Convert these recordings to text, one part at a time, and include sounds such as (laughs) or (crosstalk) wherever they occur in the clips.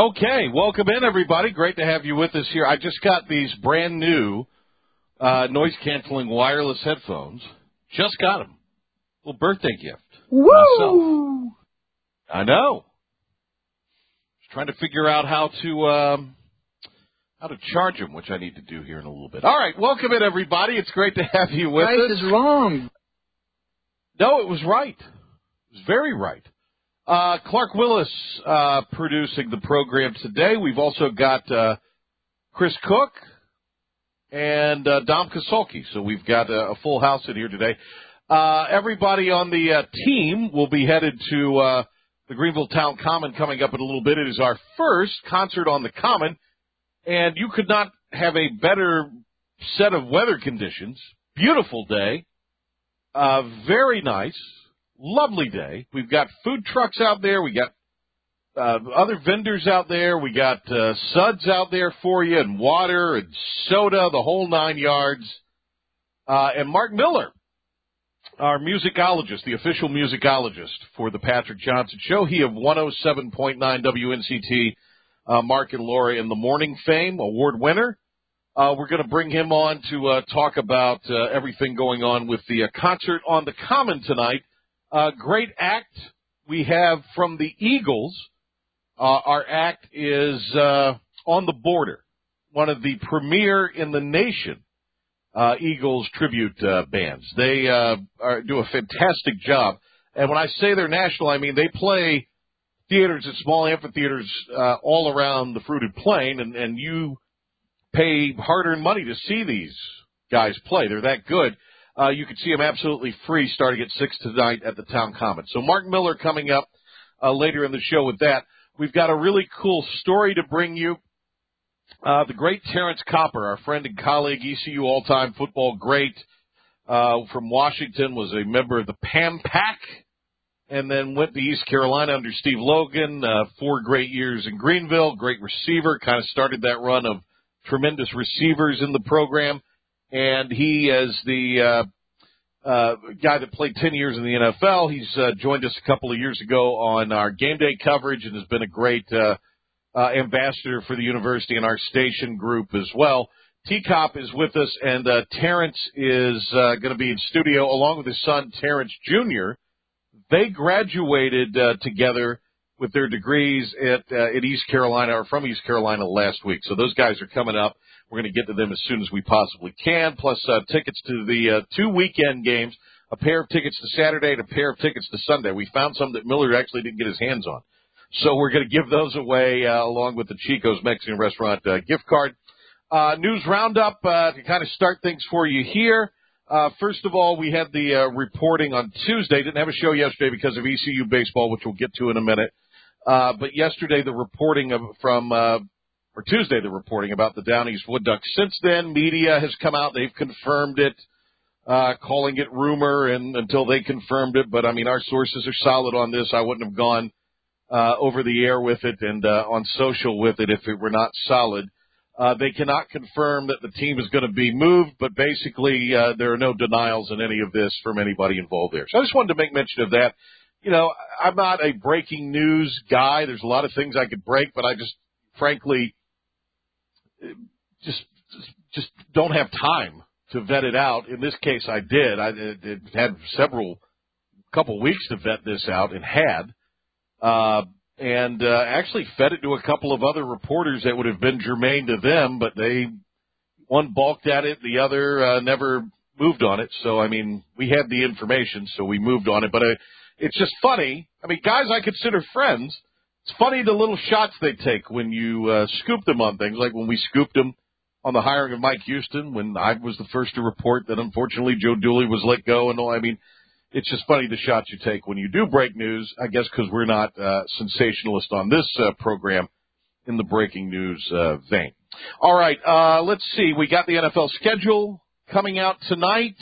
Okay, welcome in everybody. Great to have you with us here. I just got these brand new uh, noise canceling wireless headphones. Just got them. Little birthday gift. Woo! Myself. I know. Just trying to figure out how to um, how to charge them, which I need to do here in a little bit. All right, welcome in everybody. It's great to have you with Price us. is wrong. No, it was right. It was very right. Uh, Clark Willis uh, producing the program today. We've also got uh, Chris Cook and uh, Dom Kasulki. So we've got a, a full house in here today. Uh, everybody on the uh, team will be headed to uh, the Greenville Town Common coming up in a little bit. It is our first concert on the Common, and you could not have a better set of weather conditions. Beautiful day. Uh, very nice, lovely day. We've got food trucks out there. We got uh, other vendors out there. We got uh, suds out there for you, and water and soda, the whole nine yards. Uh, and Mark Miller, our musicologist, the official musicologist for the Patrick Johnson Show. He of 107.9 WNCT, uh, Mark and Laura in the Morning Fame award winner. Uh, we're going to bring him on to uh, talk about uh, everything going on with the uh, concert on the Common tonight. Uh, great act we have from the Eagles. Uh, our act is uh, on the border, one of the premier in the nation. Uh, Eagles tribute uh, bands. They uh, are, do a fantastic job, and when I say they're national, I mean they play theaters at small amphitheaters uh, all around the fruited plain, and, and you pay hard-earned money to see these guys play. They're that good. Uh, you can see them absolutely free starting at 6 tonight at the Town Common. So Mark Miller coming up uh, later in the show with that. We've got a really cool story to bring you. Uh, the great Terrence Copper, our friend and colleague, ECU all-time football great uh, from Washington, was a member of the PAM Pack and then went to East Carolina under Steve Logan. Uh, four great years in Greenville, great receiver, kind of started that run of tremendous receivers in the program. And he, is the uh, uh, guy that played 10 years in the NFL, he's uh, joined us a couple of years ago on our game day coverage and has been a great uh, uh, ambassador for the university and our station group as well. T-Cop is with us, and uh, Terrence is uh, going to be in studio along with his son, Terrence Jr. They graduated uh, together with their degrees at uh, at East Carolina or from East Carolina last week. So those guys are coming up. We're going to get to them as soon as we possibly can. Plus uh, tickets to the uh, two weekend games, a pair of tickets to Saturday and a pair of tickets to Sunday. We found some that Miller actually didn't get his hands on, so we're going to give those away uh, along with the Chico's Mexican Restaurant uh, gift card. Uh, news roundup uh, to kind of start things for you here. Uh, first of all, we had the uh, reporting on Tuesday. Didn't have a show yesterday because of ECU baseball, which we'll get to in a minute. Uh, but yesterday, the reporting of, from, uh, or Tuesday, the reporting about the Down East Wood Ducks. Since then, media has come out. They've confirmed it, uh, calling it rumor and until they confirmed it. But I mean, our sources are solid on this. I wouldn't have gone, uh, over the air with it and, uh, on social with it if it were not solid. Uh, they cannot confirm that the team is going to be moved, but basically, uh, there are no denials in any of this from anybody involved there. So I just wanted to make mention of that you know, I'm not a breaking news guy. There's a lot of things I could break, but I just, frankly, just just don't have time to vet it out. In this case, I did. I it, it had several, couple weeks to vet this out, and had, uh, and uh, actually fed it to a couple of other reporters that would have been germane to them, but they one balked at it, the other uh, never moved on it. So I mean, we had the information, so we moved on it, but. I, it's just funny. I mean, guys I consider friends. It's funny the little shots they take when you uh, scoop them on things, like when we scooped them on the hiring of Mike Houston, when I was the first to report that unfortunately Joe Dooley was let go and all. I mean, it's just funny the shots you take when you do break news. I guess because we're not uh, sensationalist on this uh, program in the breaking news uh, vein. All right, uh, let's see. We got the NFL schedule coming out tonight.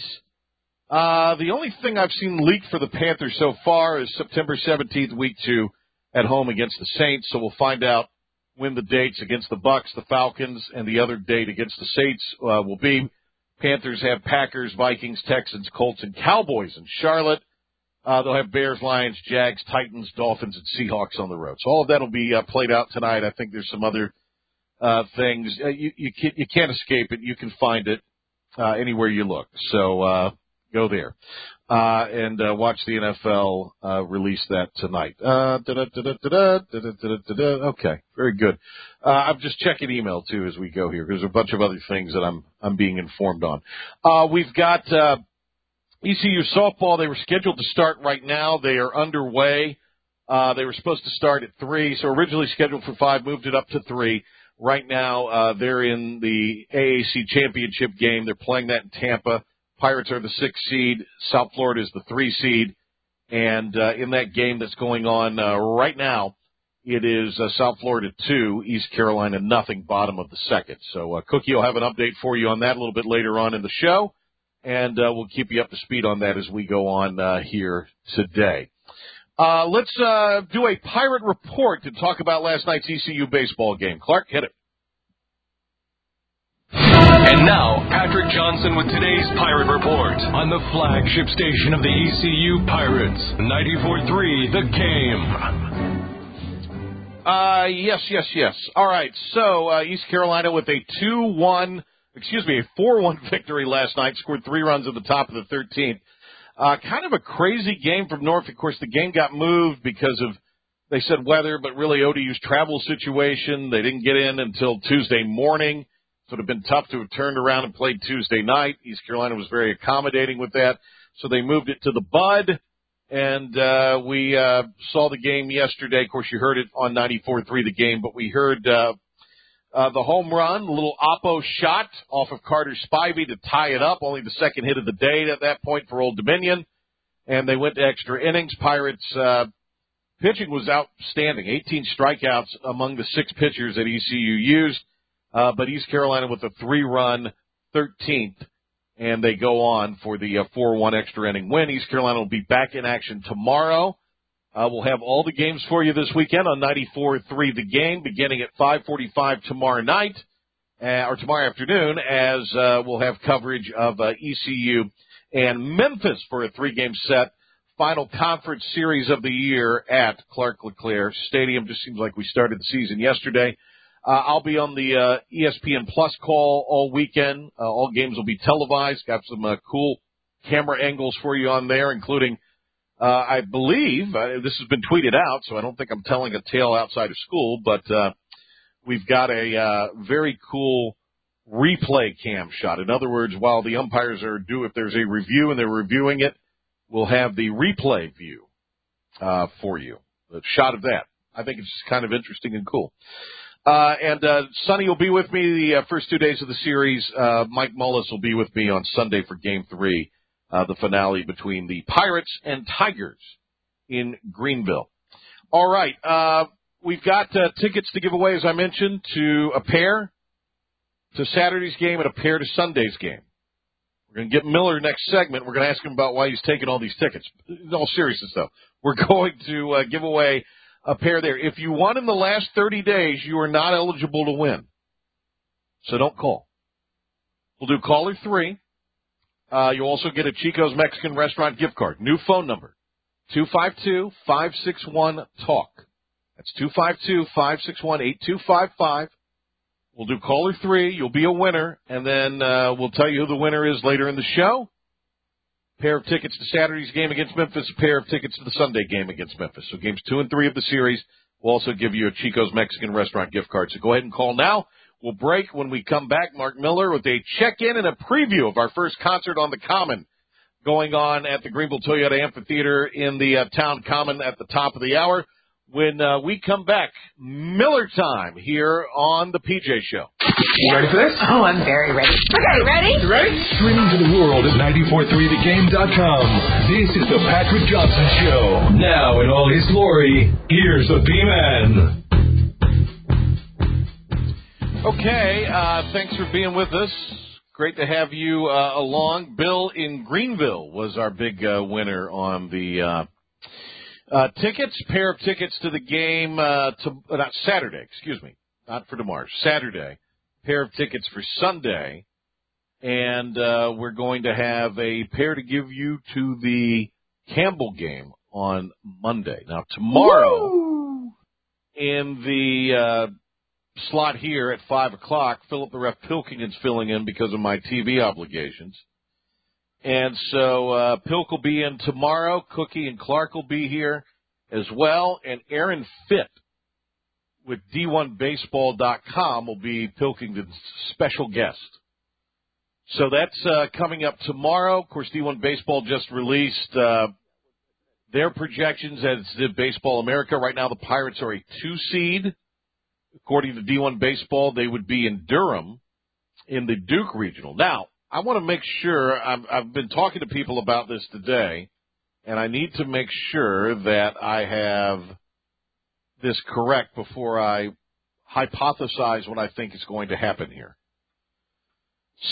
Uh, the only thing I've seen leaked for the Panthers so far is September 17th, week two, at home against the Saints. So we'll find out when the dates against the Bucks, the Falcons, and the other date against the Saints uh, will be. Panthers have Packers, Vikings, Texans, Colts, and Cowboys in Charlotte. Uh, they'll have Bears, Lions, Jags, Titans, Dolphins, and Seahawks on the road. So all of that will be uh, played out tonight. I think there's some other uh, things uh, you you can't, you can't escape it. You can find it uh, anywhere you look. So uh, go there uh, and uh, watch the NFL uh, release that tonight. Uh, okay, very good. Uh, I'm just checking email too as we go here. Because there's a bunch of other things that I'm I'm being informed on. Uh, we've got uh, ECU softball. They were scheduled to start right now. They are underway. Uh, they were supposed to start at three, so originally scheduled for five, moved it up to three. Right now, uh, they're in the AAC championship game. They're playing that in Tampa. Pirates are the six seed. South Florida is the three seed. And uh, in that game that's going on uh, right now, it is uh, South Florida two, East Carolina nothing, bottom of the second. So uh, Cookie will have an update for you on that a little bit later on in the show, and uh, we'll keep you up to speed on that as we go on uh, here today. Uh, let's uh, do a pirate report to talk about last night's ECU baseball game. Clark, hit it. And now, Patrick Johnson with today's Pirate Report on the flagship station of the ECU Pirates, 94.3 The Game. Uh, yes, yes, yes. All right. So, uh, East Carolina with a 2-1, excuse me, a 4-1 (laughs) victory last night, scored three runs at the top of the 13th. Uh, kind of a crazy game from North. Of course, the game got moved because of, they said weather, but really ODU's travel situation. They didn't get in until Tuesday morning. So it would have been tough to have turned around and played Tuesday night. East Carolina was very accommodating with that. So they moved it to the Bud. And, uh, we, uh, saw the game yesterday. Of course, you heard it on 94.3 the game, but we heard, uh, uh, the home run, a little Oppo shot off of Carter Spivey to tie it up. Only the second hit of the day at that point for Old Dominion. And they went to extra innings. Pirates, uh, pitching was outstanding. 18 strikeouts among the six pitchers that ECU used. Uh, but East Carolina with a three-run 13th, and they go on for the uh, 4-1 extra inning win. East Carolina will be back in action tomorrow. Uh, we'll have all the games for you this weekend on 94.3 The Game, beginning at 5:45 tomorrow night uh, or tomorrow afternoon, as uh, we'll have coverage of uh, ECU and Memphis for a three-game set. Final conference series of the year at Clark LeClair Stadium. Just seems like we started the season yesterday. Uh, I'll be on the uh, ESPN Plus call all weekend. Uh, all games will be televised. Got some uh, cool camera angles for you on there, including, uh, I believe, uh, this has been tweeted out, so I don't think I'm telling a tale outside of school, but uh, we've got a uh, very cool replay cam shot. In other words, while the umpires are due, if there's a review and they're reviewing it, we'll have the replay view uh, for you. A shot of that. I think it's kind of interesting and cool. Uh, and uh, Sonny will be with me the uh, first two days of the series. Uh, Mike Mullis will be with me on Sunday for Game Three, uh, the finale between the Pirates and Tigers in Greenville. All right, uh, we've got uh, tickets to give away, as I mentioned, to a pair to Saturday's game and a pair to Sunday's game. We're going to get Miller next segment. We're going to ask him about why he's taking all these tickets. In all seriousness, though, we're (laughs) going to uh, give away a pair there. If you won in the last 30 days, you are not eligible to win. So don't call. We'll do caller three. Uh, you'll also get a Chico's Mexican Restaurant gift card. New phone number. 252-561-TALK. That's 252-561-8255. We'll do caller three. You'll be a winner, and then uh, we'll tell you who the winner is later in the show pair of tickets to Saturday's game against Memphis, a pair of tickets to the Sunday game against Memphis. So games two and three of the series will also give you a Chico's Mexican restaurant gift card. So go ahead and call now. We'll break when we come back. Mark Miller with a check-in and a preview of our first concert on the Common going on at the Greenville Toyota Amphitheater in the uh, town Common at the top of the hour when uh, we come back. Miller time here on the PJ Show. You ready for this? Oh, I'm very ready. Okay, ready? You ready? Streaming to the world at 943thegame.com. This is the Patrick Johnson Show. Now in all his glory, here's the P-Man. Okay, uh, thanks for being with us. Great to have you uh, along. Bill in Greenville was our big uh, winner on the uh, tickets, pair of tickets to the game, uh, to, uh, not Saturday, excuse me, not for tomorrow, Saturday, pair of tickets for Sunday, and, uh, we're going to have a pair to give you to the Campbell game on Monday. Now tomorrow Woo! in the uh, slot here at five o'clock, Philip the Ref Pilkington's filling in because of my TV obligations. And so uh, Pilk will be in tomorrow. Cookie and Clark will be here as well. And Aaron Fitt with D1Baseball.com will be Pilkington's special guest. So that's uh, coming up tomorrow. Of course, D1 Baseball just released uh, their projections as did Baseball America. Right now, the Pirates are a two seed. According to D1 Baseball, they would be in Durham in the Duke Regional. Now, I want to make sure I've, I've been talking to people about this today, and I need to make sure that I have this correct before I hypothesize what I think is going to happen here.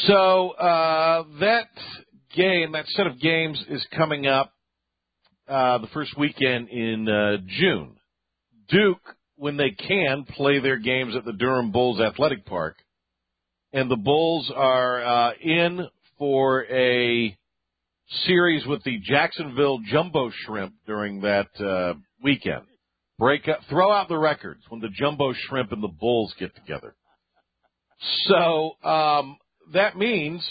So uh, that game, that set of games, is coming up uh, the first weekend in uh, June. Duke, when they can, play their games at the Durham Bulls Athletic Park, and the Bulls are uh, in for a series with the Jacksonville Jumbo Shrimp during that uh, weekend. Break up, throw out the records when the Jumbo Shrimp and the Bulls get together. So um, that means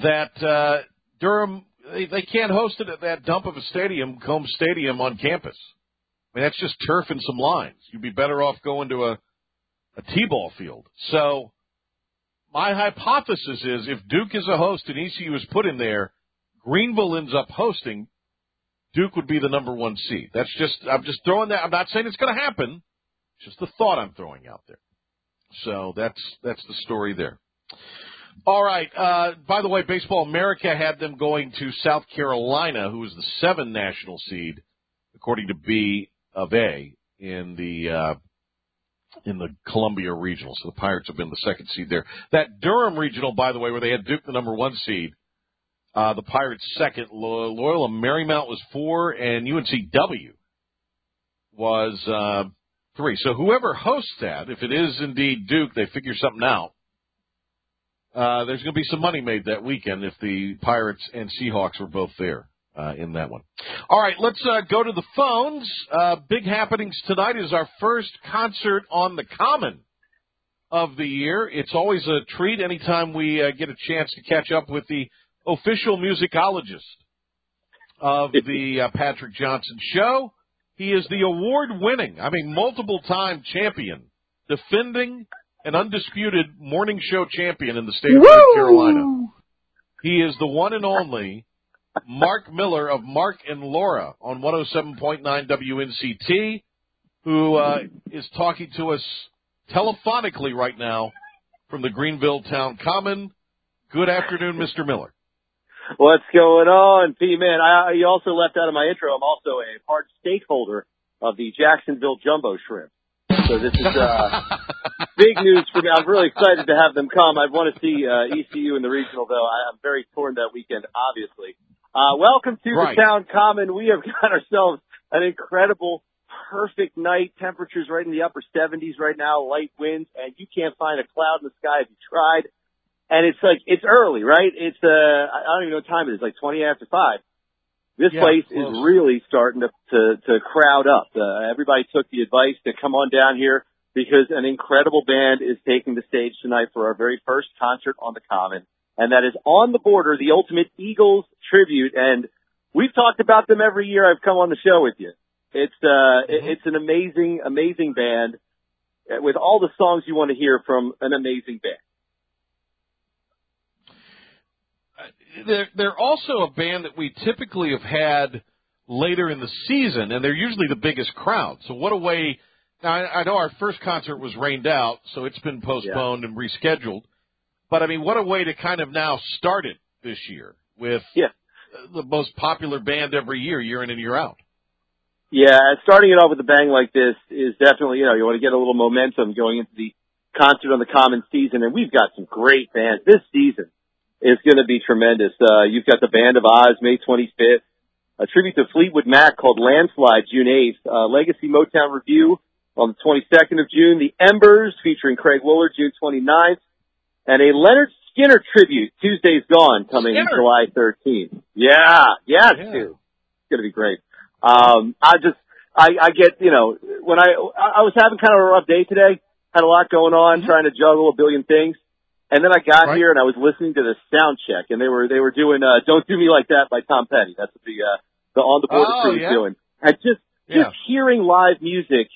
that uh, Durham they, they can't host it at that dump of a stadium, Coombs Stadium on campus. I mean, that's just turf and some lines. You'd be better off going to a a T-ball field. So my hypothesis is if Duke is a host and ECU is put in there, Greenville ends up hosting, Duke would be the number one seed. That's just I'm just throwing that. I'm not saying it's going to happen. It's just the thought I'm throwing out there. So that's that's the story there. All right. Uh, by the way, Baseball America had them going to South Carolina, who was the seven national seed, according to B of A in the uh, in the Columbia Regional. So the Pirates have been the second seed there. That Durham Regional, by the way, where they had Duke the number one seed, uh, the Pirates second. Lo- Loyola Marymount was four, and UNCW was uh, three. So whoever hosts that, if it is indeed Duke, they figure something out. Uh, there's going to be some money made that weekend if the Pirates and Seahawks were both there uh, in that one. All right, let's uh, go to the phones. Uh, big happenings tonight is our first concert on the Common of the year. It's always a treat anytime we uh, get a chance to catch up with the official musicologist of the uh, (laughs) Patrick Johnson Show. He is the award-winning, I mean, multiple-time champion, defending an undisputed morning show champion in the state of North Carolina. He is the one and only Mark Miller of Mark and Laura on 107.9 WNCT, who uh, is talking to us telephonically right now from the Greenville Town Common. Good afternoon, Mr. Miller. What's going on, P man? I you also left out of my intro. I'm also a part stakeholder of the Jacksonville Jumbo Shrimp. So this is uh, (laughs) big news for me. I'm really excited to have them come. I want to see uh, ECU in the regional, though. I, I'm very torn that weekend, obviously. Uh, welcome to Right. the town common. We have got ourselves an incredible, perfect night. Temperatures right in the upper 70s right now, light winds, and you can't find a cloud in the sky if you tried. And it's like, it's early, right? It's, uh, I don't even know what time it is, like 20 after 5. This Yeah, place close. is really starting to, to, to crowd up. Uh, everybody took the advice to come on down here because an incredible band is taking the stage tonight for our very first concert on the Common. And that is On the Border, the ultimate Eagles tribute. And we've talked about them every year I've come on the show with you. It's, uh, it- it's an amazing, amazing band uh, with all the songs you want to hear from an amazing band. they're they're also a band that we typically have had later in the season, and they're usually the biggest crowd. So what a way! Now I, I know our first concert was rained out, so it's been postponed and rescheduled. But I mean, what a way to kind of now start it this year with Yeah. the most popular band every year, year in and year out. Yeah, starting it off with a bang like this is definitely, you know, you want to get a little momentum going into the concert on the common season. And we've got some great bands. This season is going to be tremendous. Uh, you've got the Band of Oz, May 25th, a tribute to Fleetwood Mac called Landslide, June 8th, uh, Legacy Motown Revue on the 22nd of June, The Embers featuring Craig Woolard, June 29th, and a Lynyrd Skynyrd tribute, Tuesday's Gone, coming Skynyrd. July 13th. Yeah, Yeah. dude. going to be great. Um, I just, I, I get, you know, when I, I was having kind of a rough day today, had a lot going on, trying to juggle a billion things. And then I got Right. here and I was listening to the sound check and they were, they were doing, uh, Don't Do Me Like That by Tom Petty. That's what the, uh, the on the board Oh, crew yeah. doing. And just, Yeah. just hearing live music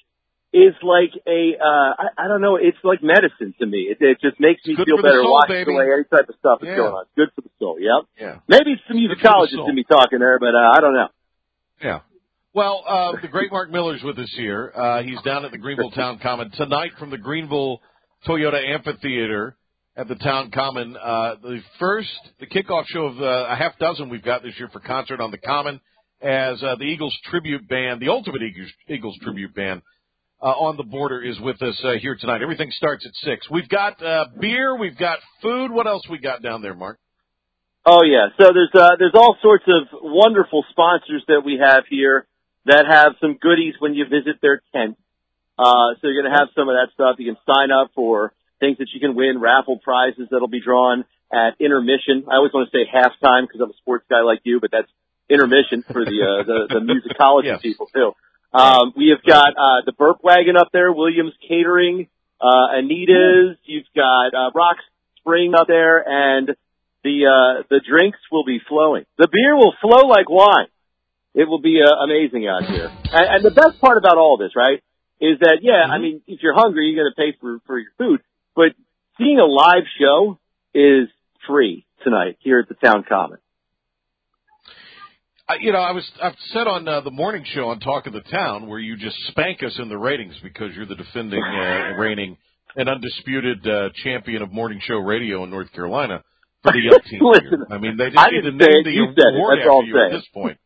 is like a, uh, I, I don't know, it's like medicine to me. It, it just makes me feel better soul, watching baby. the way any type of stuff is Yeah. going on. It's good for the soul. Yep. Yeah. Maybe it's the for musicologist in me talking there, but, uh, I don't know. Yeah. Well, uh, the great Mark Miller's with us here. Uh, he's down at the Greenville (laughs) Town Common tonight from the Greenville Toyota Amphitheater at the Town Common. Uh, the first, the kickoff show of uh, a half dozen we've got this year for concert on the Common as uh, the Eagles tribute band, the Ultimate Eagles, Eagles tribute band, uh, on the border is with us uh, here tonight. Everything starts at six. We've got uh, beer, we've got food. What else we got down there, Mark? Oh yeah. So there's uh there's all sorts of wonderful sponsors that we have here that have some goodies when you visit their tent. Uh so you're gonna have some of that stuff. You can sign up for things that you can win, raffle prizes that'll be drawn at intermission. I always want to say halftime because I'm a sports guy like you, but that's intermission for the uh the, the (laughs) musicology Yes. people too. Um we have got uh the burp wagon up there, Williams Catering, uh Anita's, you've got uh Rock Spring up there and the uh the drinks will be flowing. The beer will flow like wine. It will be uh, amazing out here. And, and the best part about all this, right, is that yeah, I mean, if you're hungry, you're going to pay for for your food, but seeing a live show is free tonight here at the Town Common. I, you know, I was I've said on uh, the morning show on Talk of the Town where you just spank us in the ratings because you're the defending, uh, (laughs) reigning, and undisputed uh, champion of morning show radio in North Carolina for the Yup team. Listen. I mean, they just I need to name the award after you at this point.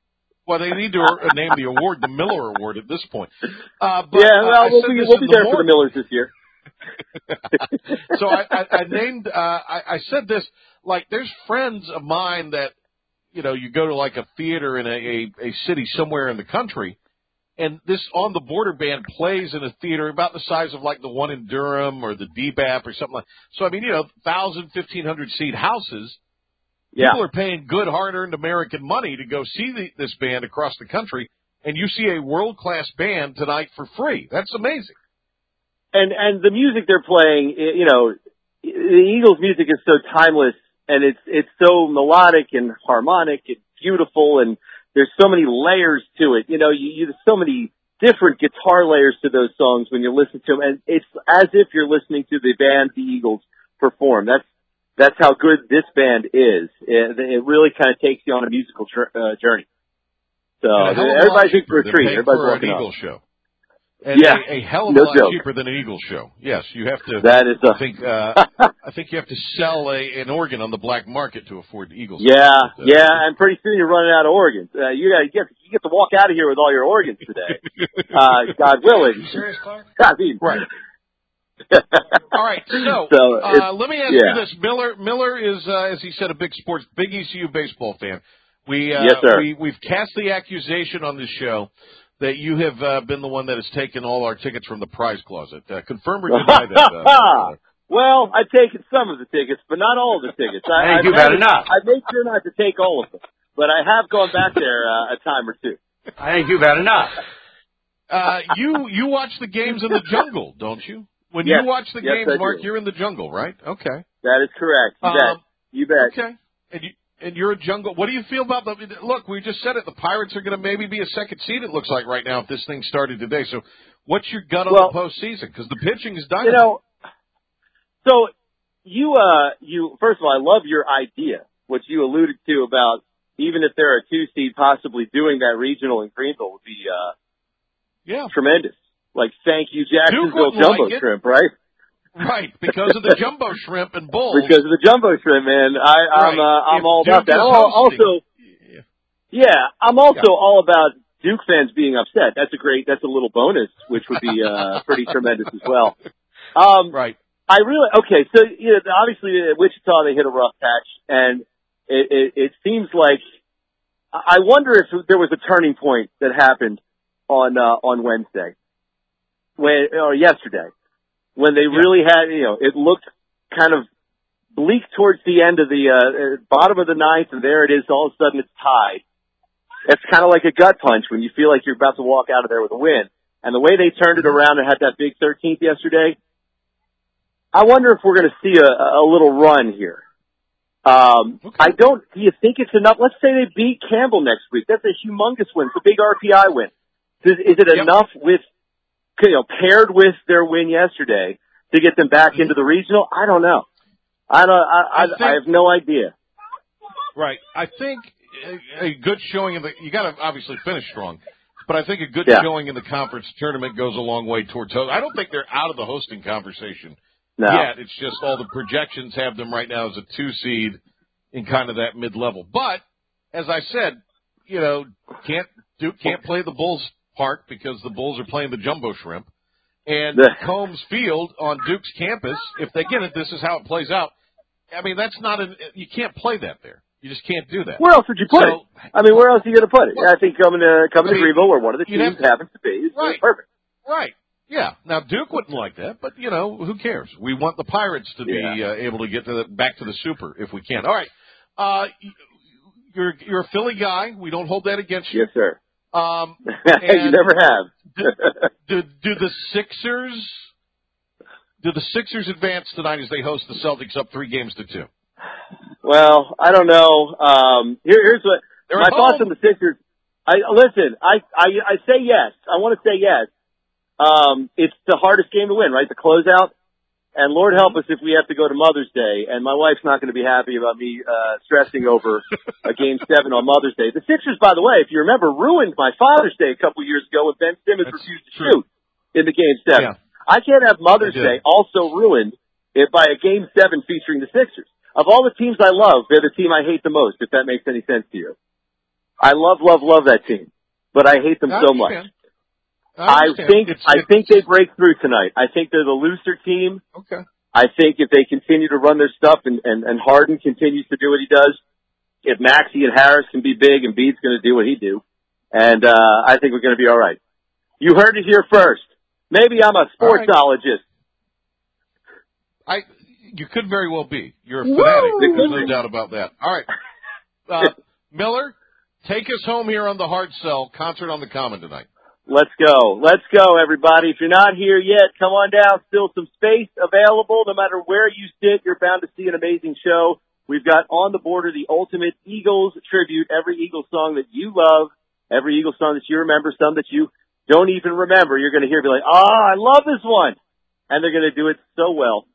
Well, they need to uh, name the award the Miller Award at this point. Uh, but, yeah, uh, well, I we'll be we'll be there for the. Millers this year. (laughs) so I, I, I named, uh, I, I said this, like, there's friends of mine that, you know, you go to like a theater in a, a, a city somewhere in the country, and this on the border band plays in a theater about the size of like the one in Durham or the DBAP or something like. So I mean, you know, thousand, fifteen hundred seat houses. Yeah. People are paying good, hard-earned American money to go see the, this band across the country, and you see a world-class band tonight for free. That's amazing. and and the music they're playing, you know, the Eagles' music is so timeless, and it's it's so melodic and harmonic and beautiful, and there's so many layers to it. You know, you, you there's so many different guitar layers to those songs when you listen to them, and it's as if you're listening to the band the Eagles perform. That's that's how good this band is. It, it really kind of takes you on a musical tr- uh, journey. So And a hell of a lot everybody's in for a treat. Everybody's for an walking Eagle up. show. And Yeah, a, a hell of no a lot joke. cheaper than an Eagle show. Yes, you have to. That is I a think uh, (laughs) I think you have to sell a, an organ on the black market to afford the Eagles. Yeah, Uh, yeah, and pretty soon you're running out of organs. Uh, you got you get you get to walk out of here with all your organs today. (laughs) uh, God willing. Serious, Clark? (laughs) I mean, Right. All right, so, So, uh, let me ask yeah. you this: Miller, Miller is, uh, as he said, a big sports, big ECU baseball fan. We, uh, Yes, sir. we we've cast the accusation on this show that you have uh, been the one that has taken all our tickets from the prize closet. Uh, confirm or deny that? Uh, (laughs) well, I've taken some of the tickets, but not all of the tickets. I, I I've you've had managed- enough. I made sure not to take all of them, but I have gone back there uh, a time or two. I think you've had enough. uh, you you watch the games in the jungle, don't you? When Yes. you watch the Yes, games, I Mark, do. you're in the jungle, right? Okay. That is correct. You Um, bet. You bet. Okay. And you and you're a jungle. What do you feel about the look? We just said it. The Pirates are going to maybe be a second seed. It looks like right now if this thing started today. So, what's your gut on Well, the postseason? Because the pitching is You know, so you uh you first of all, I love your idea, which you alluded to about even if there are two seed, possibly doing that regional in Greenville would be uh yeah, tremendous. Like thank you Jacksonville jumbo like shrimp, right? Right. Because of the jumbo (laughs) shrimp and bull. Because of the jumbo shrimp, man. I, I'm Right. uh, I'm If all Duke about that. is I'm hosting- also, Yeah. yeah, I'm also Yeah. all about Duke fans being upset. That's a great. That's a little bonus, which would be uh pretty tremendous as well. Um, right. I really okay. So you know, obviously at Wichita they hit a rough patch, and it, it, it seems like I wonder if there was a turning point that happened on uh, on Wednesday, when or yesterday, when they really had you know it looked kind of bleak towards the end of the uh, uh, bottom of the ninth, and there it is. All of a sudden it's tied, It's kind of like a gut punch when you feel like you're about to walk out of there with a win. And the way they turned it around and had that big 13th yesterday, I wonder if we're going to see a, a little run here. Um, Okay. I don't. Do you think it's enough? Let's say they beat Campbell next week. That's a humongous win. It's a big RPI win. Is, is it Yep. enough with, you know, paired with their win yesterday to get them back into the regional? I don't know. I don't. I, I, I I, have no idea. Right. I think a, a good showing in the you got to obviously finish strong, but I think a good Yeah. showing in the conference tournament goes a long way towards. I don't think they're out of the hosting conversation No. yet. It's just all the projections have them right now as a two seed in kind of that mid level. But as I said, you know, can't Duke can't play the Bulls park because the Bulls are playing the jumbo shrimp. And Coombs Field on Duke's campus, if they get it, this is how it plays out. I mean, that's not an you can't play that there. You just can't do that. Where else would you put So- it? I mean, where else are you going to put it? I think coming to coming I to Greenville, where one of the teams have to- happens to be, is Right. perfect. Right. Yeah. Now Duke wouldn't like that, but you know who cares? We want the Pirates to be Yeah. uh, able to get to the, back to the Super if we can. All right. Uh, you're you're a Philly guy. We don't hold that against you. Yes, sir. Um, (laughs) you never have. do do the Sixers do the Sixers advance tonight as they host the Celtics up three games to two? well, I don't know. Um, here, here's what They're my thoughts on the Sixers. I listen. I, I I say yes. I want to say yes. Um, it's the hardest game to win, right? The closeout. And Lord help us if we have to go to Mother's Day, and my wife's not going to be happy about me uh, stressing over a game (laughs) seven on Mother's Day. The Sixers, by the way, if you remember, ruined my Father's Day a couple years ago when Ben Simmons That's refused to true. shoot in the game seven. Yeah. I can't have Mother's Day also ruined it by a game seven featuring the Sixers. Of all the teams I love, they're the team I hate the most, if that makes any sense to you. I love, love, love that team, but I hate them I so much. Understand. I think, It's- I think they break through tonight. I think they're the looser team. okay. I think if they continue to run their stuff and, and, and Harden continues to do what he does, if Maxey and Harris can be big and Bede's going to do what he do, and uh, I think we're going to be all right. You heard it here first. Maybe I'm a All right. sportsologist. I you could very well be. You're a fanatic. There's no doubt about that. All right, (laughs) uh, Miller, take us home here on the hard sell concert on the Common tonight. Let's go. Let's go, everybody. If you're not here yet, come on down. Still some space available. No matter where you sit, you're bound to see an amazing show. We've got on the border the ultimate Eagles tribute. Every Eagles song that you love, every Eagles song that you remember, some that you don't even remember, you're going to hear be like, oh, I love this one. And they're going to do it so well.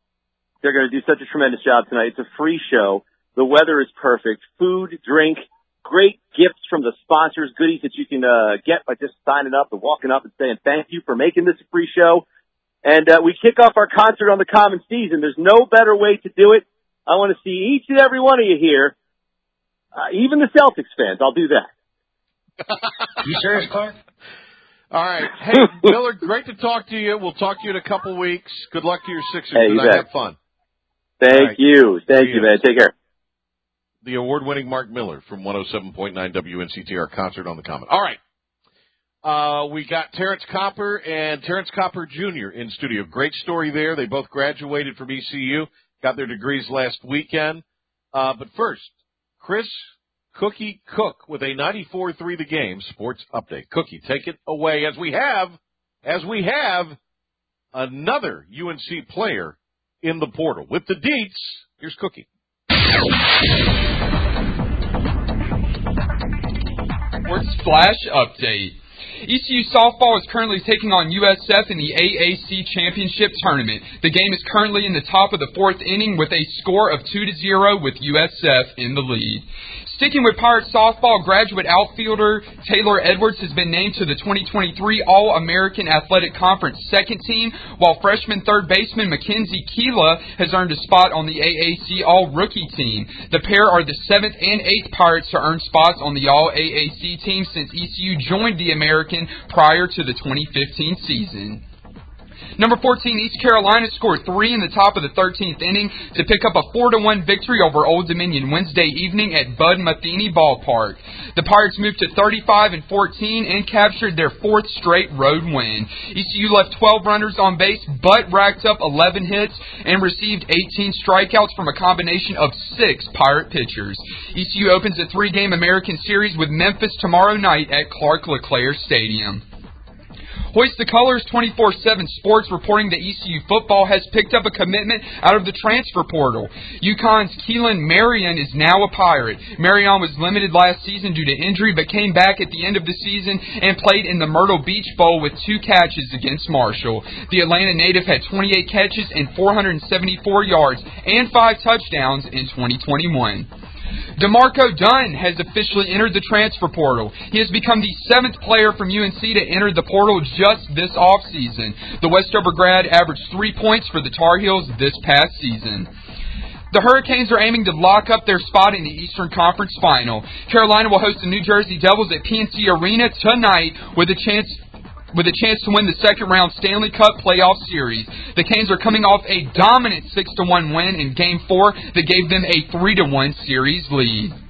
They're going to do such a tremendous job tonight. It's a free show. The weather is perfect. Food, drink, great gifts from the sponsors, goodies that you can uh, get by just signing up and walking up and saying thank you for making this a free show. And uh, we kick off our concert on the common season. There's no better way to do it. I want to see each and every one of you here, uh, even the Celtics fans. I'll do that. (laughs) You serious, Clark? All right, hey (laughs) Miller, great to talk to you. We'll talk to you in a couple weeks. Good luck to your Sixers Hey, you tonight. bet. Have fun. Thank right. you. Thank See you, man. Take care. The award-winning Mark Miller from 107.9 WNCTR concert on the Common. All right. Uh, we got Terrence Copper and Terrence Copper Jr. in studio. Great story there. They both graduated from ECU, got their degrees last weekend. Uh, but first, Chris Cookie Cook with a 94-3 the game sports update. Cookie, take it away as we have, as we have another UNC player in the portal. With the deets, here's Cookie. Sports Flash Update. ECU softball is currently taking on USF in the AAC Championship Tournament. The game is currently in the top of the fourth inning with a score of 2 to 0 with USF in the lead. Sticking with Pirate softball, graduate outfielder Taylor Edwards has been named to the 2023 All-American Athletic Conference second team, while freshman third baseman Mackenzie Keela has earned a spot on the AAC All-Rookie team. The pair are the seventh and eighth Pirates to earn spots on the All-AAC team since ECU joined the American prior to the 2015 season. Number 14, East Carolina scored three in the top of the 13th inning to pick up a 4 to 1 victory over Old Dominion Wednesday evening at Bud Metheny Ballpark. The Pirates moved to 35 and 14 and captured their fourth straight road win. ECU left 12 runners on base, but racked up 11 hits and received 18 strikeouts from a combination of six Pirate pitchers. ECU opens a three game American Series with Memphis tomorrow night at Clark LeClair Stadium. Hoist the Colors 24 7 Sports reporting that ECU football has picked up a commitment out of the transfer portal. UConn's Keelan Marion is now a Pirate. Marion was limited last season due to injury, but came back at the end of the season and played in the Myrtle Beach Bowl with two catches against Marshall. The Atlanta native had 28 catches and 474 yards and five touchdowns in 2021. D'Marco Dunn has officially entered the transfer portal. He has become the seventh player from UNC to enter the portal just this offseason. The Westover grad averaged three points for the Tar Heels this past season. The Hurricanes are aiming to lock up their spot in the Eastern Conference Final. Carolina will host the New Jersey Devils at PNC Arena tonight with a chance with a chance to win the second round Stanley Cup playoff series. The Canes are coming off a dominant 6 to 1 win in game 4 that gave them a 3 to 1 series lead.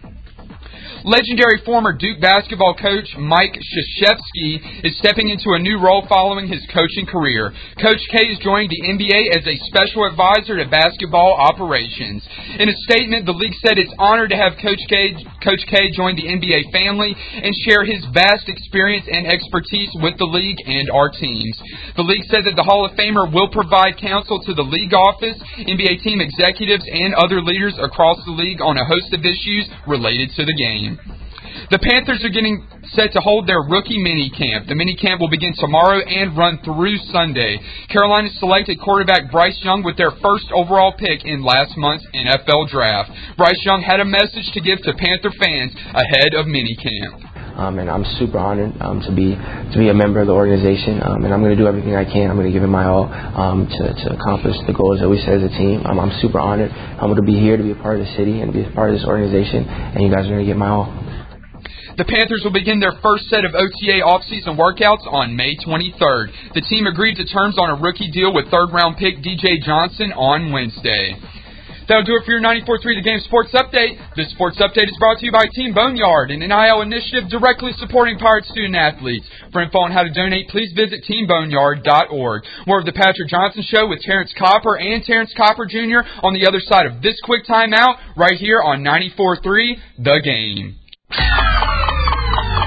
Legendary former Duke basketball coach Mike Krzyzewski is stepping into a new role following his coaching career. Coach K is joining the NBA as a special advisor to basketball operations. In a statement, the league said it's honored to have Coach K, coach K join the NBA family and share his vast experience and expertise with the league and our teams. The league said that the Hall of Famer will provide counsel to the league office, NBA team executives, and other leaders across the league on a host of issues related to the game. The Panthers are getting set to hold their rookie mini camp. The mini camp will begin tomorrow and run through Sunday. Carolina selected quarterback Bryce Young with their first overall pick in last month's NFL draft. Bryce Young had a message to give to Panther fans ahead of mini camp. Um, and I'm super honored um, to be to be a member of the organization. Um, and I'm going to do everything I can. I'm going to give it my all um, to, to accomplish the goals that we set as a team. Um, I'm super honored. I'm going to be here to be a part of the city and be a part of this organization. And you guys are going to get my all. The Panthers will begin their first set of OTA offseason workouts on May 23rd. The team agreed to terms on a rookie deal with third round pick DJ Johnson on Wednesday. That'll do it for your 94.3 The Game Sports Update. This sports update is brought to you by Team Boneyard, an NIL initiative directly supporting Pirate student athletes. For info on how to donate, please visit teamboneyard.org. More of the Patrick Johnson Show with Terrence Copper and Terrence Copper Jr. on the other side of this quick timeout right here on 94.3 The Game.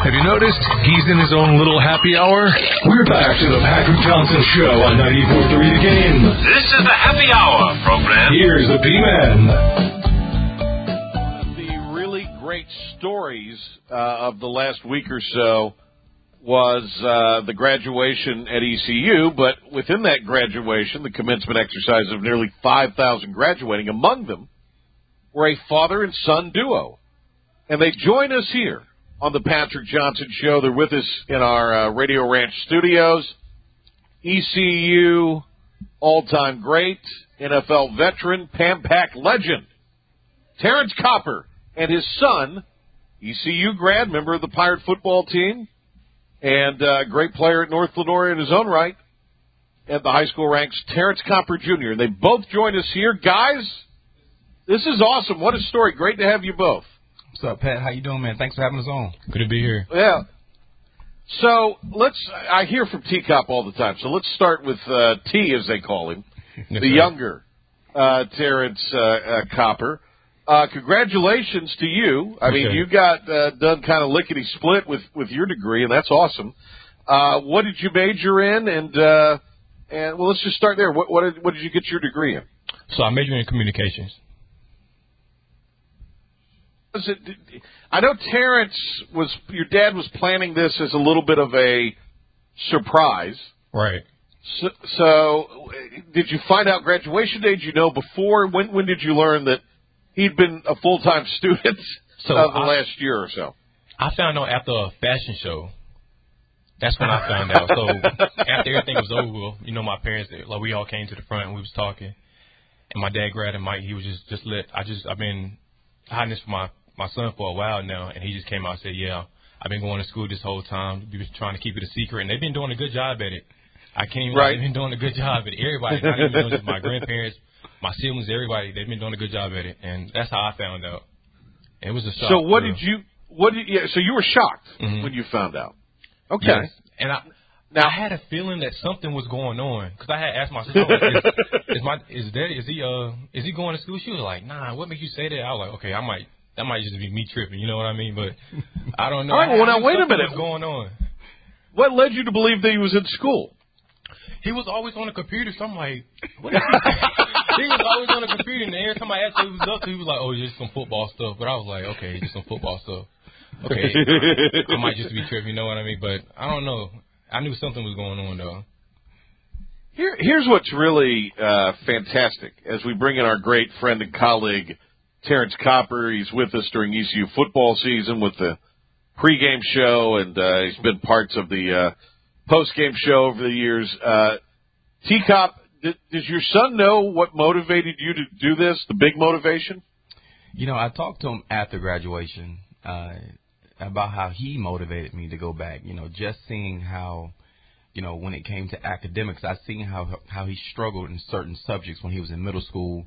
Have you noticed he's in his own little happy hour? We're back to the Patrick Johnson Show on 94.3 The Game. This is the Happy Hour program. Here's the B-Man. One of the really great stories uh, of the last week or so was uh, the graduation at ECU, but within that graduation, the commencement exercise of nearly 5,000 graduating, among them were a father and son duo. And they join us here on the Patrick Johnson Show. They're with us in our uh, Radio Ranch studios. ECU all-time great, NFL veteran, Pam Pack legend, Terrence Copper, and his son, ECU grad, member of the Pirate football team, and uh, great player at North Lenoir in his own right, at the high school ranks, Terrence Copper Jr. They both join us here. Guys, this is awesome. What a story. Great to have you both. What's up, Pat? How you doing, man? Thanks for having us on. Good to be here. Yeah. So let's. I hear from T-Cop all the time. So let's start with uh, T, as they call him, (laughs) Yes, the sir. younger uh, Terrence uh, uh, Copper. Uh, congratulations to you. I mean, Okay. you got uh, done kind of lickety split with with your degree, and that's awesome. Uh, what did you major in? And uh, and well, let's just start there. What what did, what did you get your degree in? So I majored in communications. Was it? I know Terrence was. Your dad was planning this as a little bit of a surprise. Right. So, so, did you find out graduation day? Did you know before? When when did you learn that he'd been a full time (laughs) student So of the I- last year or so? I found out after a fashion show. That's when I found out. So (laughs) after everything was over, you know, my parents, like we all came to the front and we was talking, and my dad grabbed mic. He was just just let. I just I've been hiding this from my my son for a while now, and he just came out and said, "Yeah, I've been going to school this whole time. We was trying to keep it a secret, and they've been doing a good job at it." I can't even. Right. They've been doing a good job at it. Everybody, not even my grandparents, my siblings, everybody. They've been doing a good job at it, and that's how I found out. It was a shock. So what did you? What did? Yeah. So you were shocked Mhm. when you found out. Okay. Yes. And I Now- I had a feeling that something was going on because I had asked my sister, like, is, is my is that is he uh is he going to school? She was like, Nah. What makes you say that? I was like, Okay, I might that might just be me tripping. You know what I mean? But (laughs) I don't know. All right, well, now, wait a minute. Was going on. What led you to believe that he was in school? He was always on the computer, so I'm like, what is he? (laughs) he was always on the computer, and every time I asked him what he was up to, he was like, oh, just some football stuff. But I was like, okay, just some football stuff. Okay, I might just be tripping, you know what I mean? But I don't know. I knew something was going on though. Here, here's what's really uh, fantastic as we bring in our great friend and colleague Terrence Copper. He's with us during ECU football season with the pregame show, and uh, he's been parts of the uh, postgame show over the years. Uh, T Cop, does your son know what motivated you to do this? The big motivation? You know, I talked to him after graduation uh, about how he motivated me to go back. You know, just seeing how, you know, when it came to academics, I seen how how he struggled in certain subjects when he was in middle school.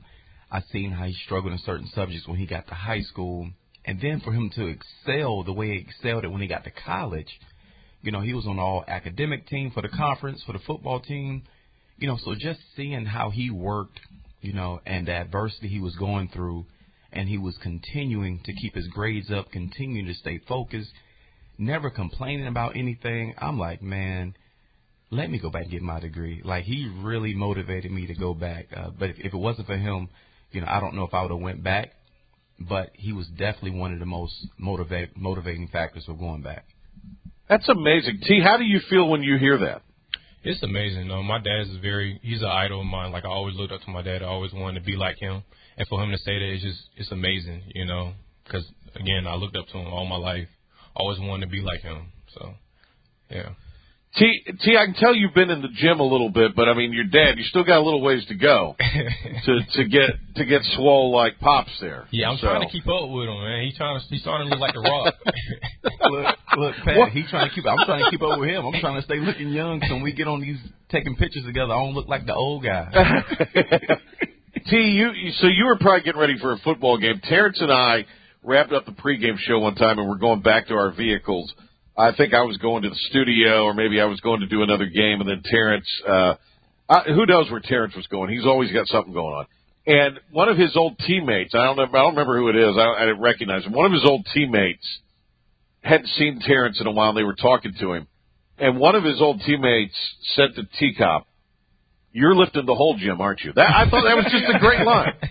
I seen how he struggled in certain subjects when he got to high school, and then for him to excel the way he excelled it when he got to college. You know, he was on all academic team for the conference for the football team. You know, so just seeing how he worked, you know, and the adversity he was going through and he was continuing to keep his grades up, continuing to stay focused, never complaining about anything. I'm like, man, let me go back and get my degree. Like he really motivated me to go back. Uh, but if, if it wasn't for him, you know, I don't know if I would have went back. But he was definitely one of the most motivate, motivating factors for going back. That's amazing. T, how do you feel when you hear that? It's amazing. though. my dad is very, he's an idol of mine. Like I always looked up to my dad. I always wanted to be like him. And for him to say that, it's just, it's amazing, you know, because again, I looked up to him all my life. Always wanted to be like him. So, yeah. T, T, I can tell you've been in the gym a little bit, but I mean, you're dead. you still got a little ways to go (laughs) to to get to get swole like pops there. Yeah, I'm So- trying to keep up with him, man. He's trying to, he's starting to look like the Rock. (laughs) look, look, Pat, What? he trying to keep. I'm trying to keep up with him. I'm trying to stay looking young. So when we get on these taking pictures together, I don't look like the old guy. (laughs) T, you you- so you were probably getting ready for a football game. Terrence and I wrapped up the pregame show one time, and we're going back to our vehicles. I think I was going to the studio, or maybe I was going to do another game, and then Terrence. Uh, I, who knows where Terrence was going? He's always got something going on. And one of his old teammates, I don't know, I don't remember who it is. I, I didn't recognize him. One of his old teammates hadn't seen Terrence in a while. And they were talking to him, and one of his old teammates said to T Cop, "You're lifting the whole gym, aren't you?" That I thought that was just a great line. (laughs)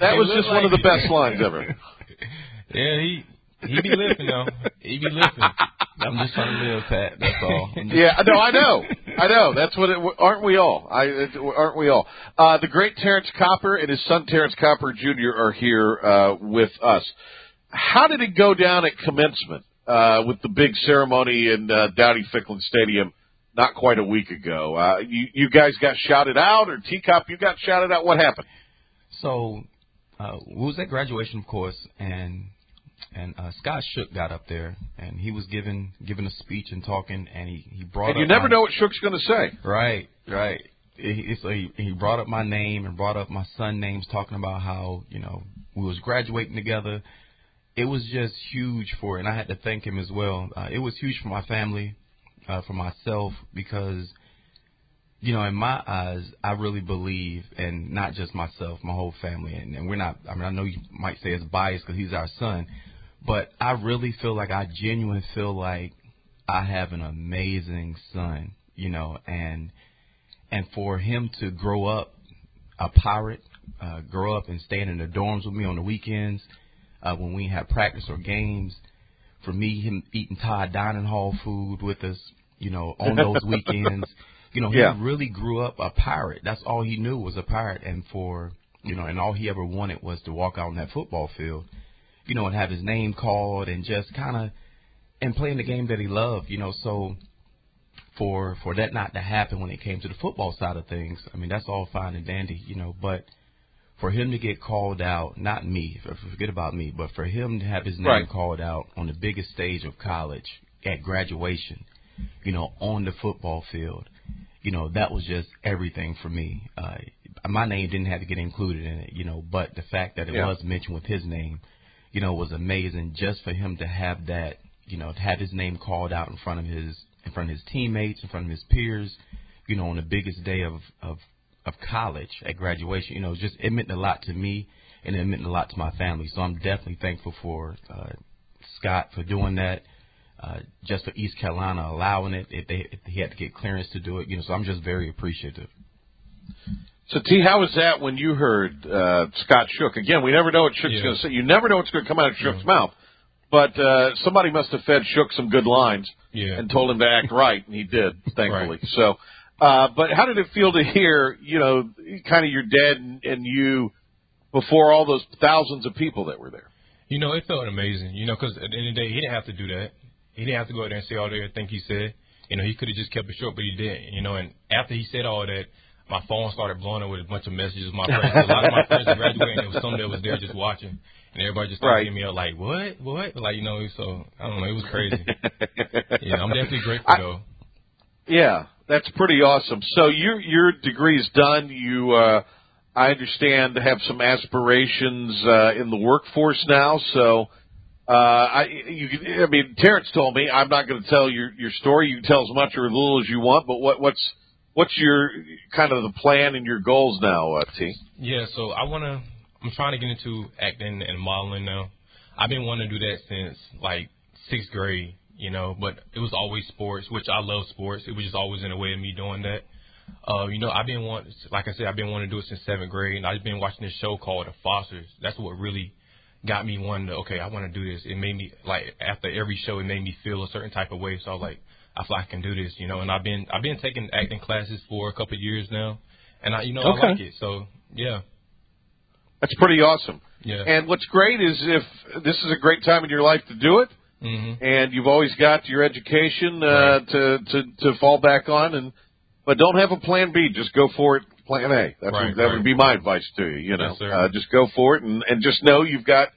That was just one of the best lines ever. (laughs) yeah, he, he be lifting though. He be lifting. I'm just trying to live, Pat. That's all. I'm just- Yeah, no, I know, I know. That's what it. Aren't we all? I it, aren't we all? Uh, the great Terrence Copper and his son Terrence Copper Jr. are here uh, with us. How did it go down at commencement uh, with the big ceremony in uh, Dowdy Ficklen Stadium? Not quite a week ago. Uh, you, you guys got shouted out, or T Cop, you got shouted out. What happened? So uh, we was at graduation, of course, and and uh, Scott Shook got up there, and he was giving giving a speech and talking, and he he brought And up you never my- know what Shook's going to say. Right, right. He, he- so he, he brought up my name and brought up my son names, talking about how you know we was graduating together. It was just huge for, and I had to thank him as well. Uh, it was huge for my family, uh, for myself, because you know, in my eyes, I really believe, and not just myself, my whole family, and, and we're not. I mean, I know you might say it's biased because he's our son, but I really feel like I genuinely feel like I have an amazing son, you know, and and for him to grow up a pirate, uh, grow up and stand in the dorms with me on the weekends uh, when we have practice or games. For me, him eating Todd Dining Hall food with us, you know, on those (laughs) weekends. You know, he Yeah. really grew up a pirate. That's all he knew was a pirate, and for you know, and all he ever wanted was to walk out on that football field, you know, and have his name called and just kind of and playing the game that he loved. You know, so for for that not to happen when it came to the football side of things, I mean that's all fine and dandy, you know, but for him to get called out, not me, forget about me, but for him to have his name Right. called out on the biggest stage of college at graduation, you know, on the football field, you know, that was just everything for me. Uh, my name didn't have to get included in it, you know, but the fact that it Yeah. was mentioned with his name, you know, was amazing just for him to have that, you know, to have his name called out in front of his, in front of his teammates, in front of his peers, you know, on the biggest day of, of, of college at graduation, you know, just, it meant a lot to me and it meant a lot to my family. So I'm definitely thankful for, uh, Scott for doing that uh, just for East Carolina allowing it. If they if he had to get clearance to do it, you know, so I'm just very appreciative. So T, how was that when you heard uh, Scott Shook? Again, we never know what Shook's Yeah. going to say. You never know what's going to come out of Shook's mouth. But uh, somebody must have fed Shook some good lines Yeah. and told him to act right, and he did, (laughs) thankfully. So, uh, but how did it feel to hear, you know, kind of your dad and, and you before all those thousands of people that were there? You know, it felt amazing. You know, because at the end of the day, he didn't have to do that. He didn't have to go out there and say all the everything he said. You know, he could have just kept it short, but he didn't. You know, and after he said all that, my phone started blowing up with a bunch of messages. My friends, a lot of my friends graduating. There was some that was there just watching, and everybody just started Right. me up like, "What? What?" Like, you know, so I don't know. It was crazy. (laughs) yeah, I'm definitely grateful I- though. Yeah, that's pretty awesome. So your your degree's done. You, uh, I understand, have some aspirations uh, in the workforce now. So, uh, I, you, I mean, Terrence told me I'm not going to tell your your story. You can tell as much or as little as you want. But what what's what's your kind of the plan and your goals now, uh, T? Yeah, so I wanna. I'm trying to get into acting and modeling now. I've been wanting to do that since like sixth grade, you know. But it was always sports, which I love sports. It was just always in a way of me doing that. Uh, you know, I've been want, like I said, I've been wanting to do it since seventh grade, and I've been watching this show called The Fosters. That's what really got me wanting to. Okay, I want to do this. It made me like after every show, it made me feel a certain type of way. So I was like, I feel like I can do this, you know. And I've been I've been taking acting classes for a couple of years now, and I you know Okay. I like it. So yeah. That's pretty awesome. Yeah. And what's great is if this is a great time in your life to do it, Mm-hmm. and you've always got your education uh, to to to fall back on, and but don't have a plan B. Just go for it. Plan A. That's Right, what, that right. would be my advice to you. You know, Yes, uh, just go for it, and and just know you've got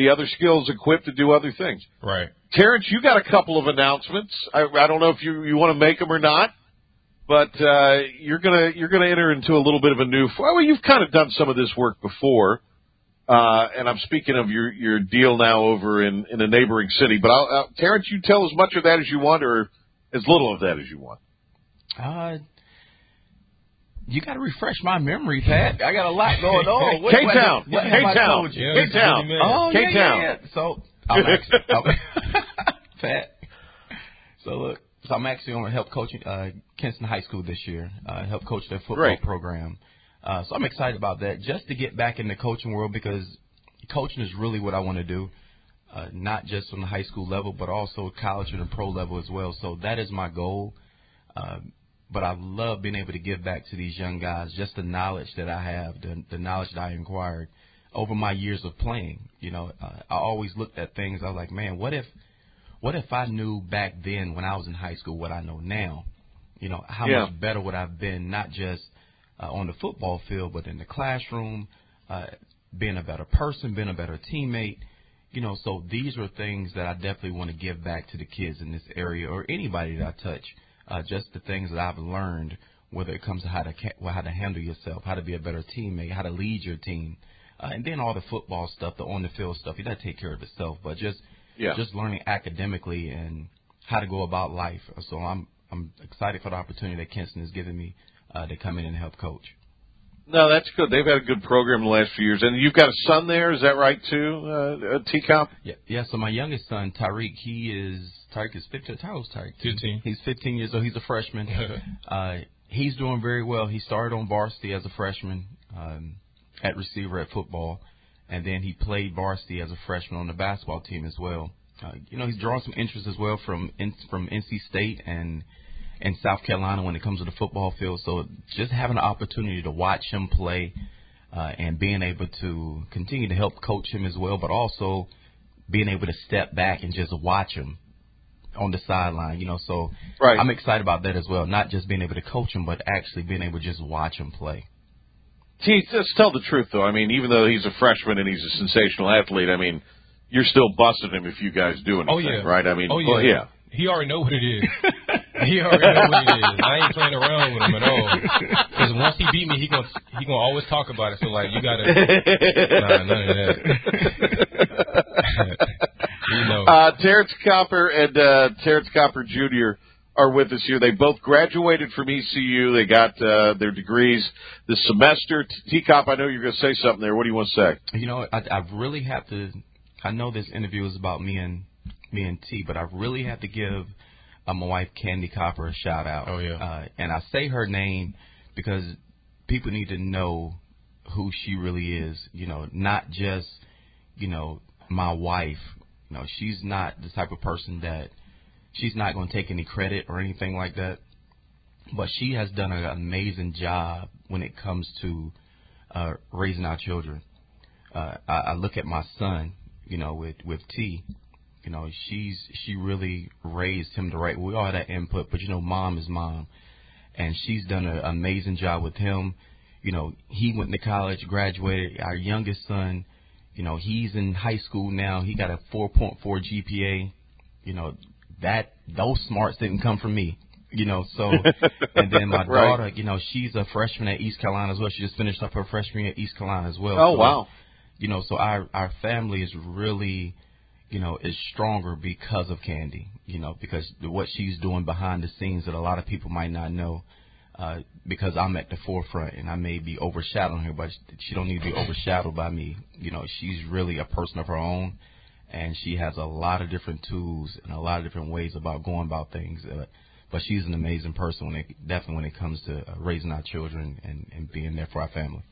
the other skills equipped to do other things. Right. Terrence, you got a couple of announcements. I, I don't know if you you want to make them or not, but uh, you're gonna you're gonna enter into a little bit of a new. Well, you've kind of done some of this work before, uh, and I'm speaking of your your deal now over in in a neighboring city. But I'll, I'll, Terrence, you tell as much of that as you want, or as little of that as you want. Uh, you got to refresh my memory, Pat. I got a lot going on. (laughs) What- K-Town. what- what have I K-Town. told you? Yeah, K-Town. Oh, yeah, yeah. So I'm actually, (laughs) I'm, (laughs) Pat. So look, so I'm actually going to help coaching uh, Kinston High School this year. Uh, help coach their football Great. program. Uh, so I'm excited about that, just to get back in the coaching world because coaching is really what I want to do. Uh, not just on the high school level, but also college and the pro level as well. So that is my goal. Uh, but I love being able to give back to these young guys just the knowledge that I have, the, the knowledge that I acquired over my years of playing. You know, uh, I always looked at things. I was like, man, what if, what if I knew back then when I was in high school what I know now? You know, how Yeah. much better would I have been, not just uh, on the football field, but in the classroom, uh, being a better person, being a better teammate. You know, so these are things that I definitely want to give back to the kids in this area or anybody that I touch. Uh, just the things that I've learned, whether it comes to how to how to handle yourself, how to be a better teammate, how to lead your team, uh, and then all the football stuff, the on the field stuff. You got to take care of itself, but just Yeah. just learning academically and how to go about life. So I'm I'm excited for the opportunity that Kinston has given me uh, to come in and help coach. No, that's good. They've had a good program the last few years, and you've got a son there. Is that right too, uh, uh, T-Cop? Yeah, yeah. So my youngest son, Tyreek, he is Tyreek is 15. How old is Tyreek? 15. He's 15 years old. He's a freshman. (laughs) uh, he's doing very well. He started on varsity as a freshman um, at receiver at football, and then he played varsity as a freshman on the basketball team as well. Uh, you know, he's drawn some interest as well from in, from NC State and and South Carolina when it comes to the football field. So just having an opportunity to watch him play uh, and being able to continue to help coach him as well, but also being able to step back and just watch him on the sideline, you know. So Right. I'm excited about that as well. Not just being able to coach him, but actually being able to just watch him play. T, let's tell the truth though. I mean, even though he's a freshman and he's a sensational athlete, I mean, you're still busting him if you guys do anything, Oh yeah. right? I mean, oh well, yeah. yeah. He already know what it is. (laughs) He already know what it is. I ain't playing around with him at all. Because once he beat me, he gonna he gonna always talk about it. So like, you gotta (laughs) nah, none of that. (laughs) you know. Uh, Terrence Copper and uh, Terrence Copper Jr. are with us here. They both graduated from ECU. They got uh, their degrees this semester. T Cop, I know you're going to say something there. What do you want to say? You know, I, I really have to. I know this interview is about me and me and T, but I really have to give uh, my wife Candy Copper a shout out. Oh yeah. Uh, and I say her name because people need to know who she really is. You know, not just you know my wife. You know, she's not the type of person that she's not going to take any credit or anything like that. But she has done an amazing job when it comes to uh, raising our children. Uh, I, I look at my son, you know, with with T. You know, she's she really raised him the right. We all had that input, but you know, mom is mom, and she's done an amazing job with him. You know, he went to college, graduated. Our youngest son, you know, he's in high school now. He got a 4.4 GPA. You know, that those smarts didn't come from me. You know, so (laughs) and then my Right. daughter, you know, she's a freshman at East Carolina as well. She just finished up her freshman year at East Carolina as well. Oh So, wow. you know, so our our family is really, you know, is stronger because of Candy. You know, because what she's doing behind the scenes that a lot of people might not know. Uh, because I'm at the forefront and I may be overshadowing her, but she don't need to be overshadowed by me. You know, she's really a person of her own, and she has a lot of different tools and a lot of different ways about going about things. Uh, but she's an amazing person when it definitely when it comes to uh, raising our children and, and being there for our family.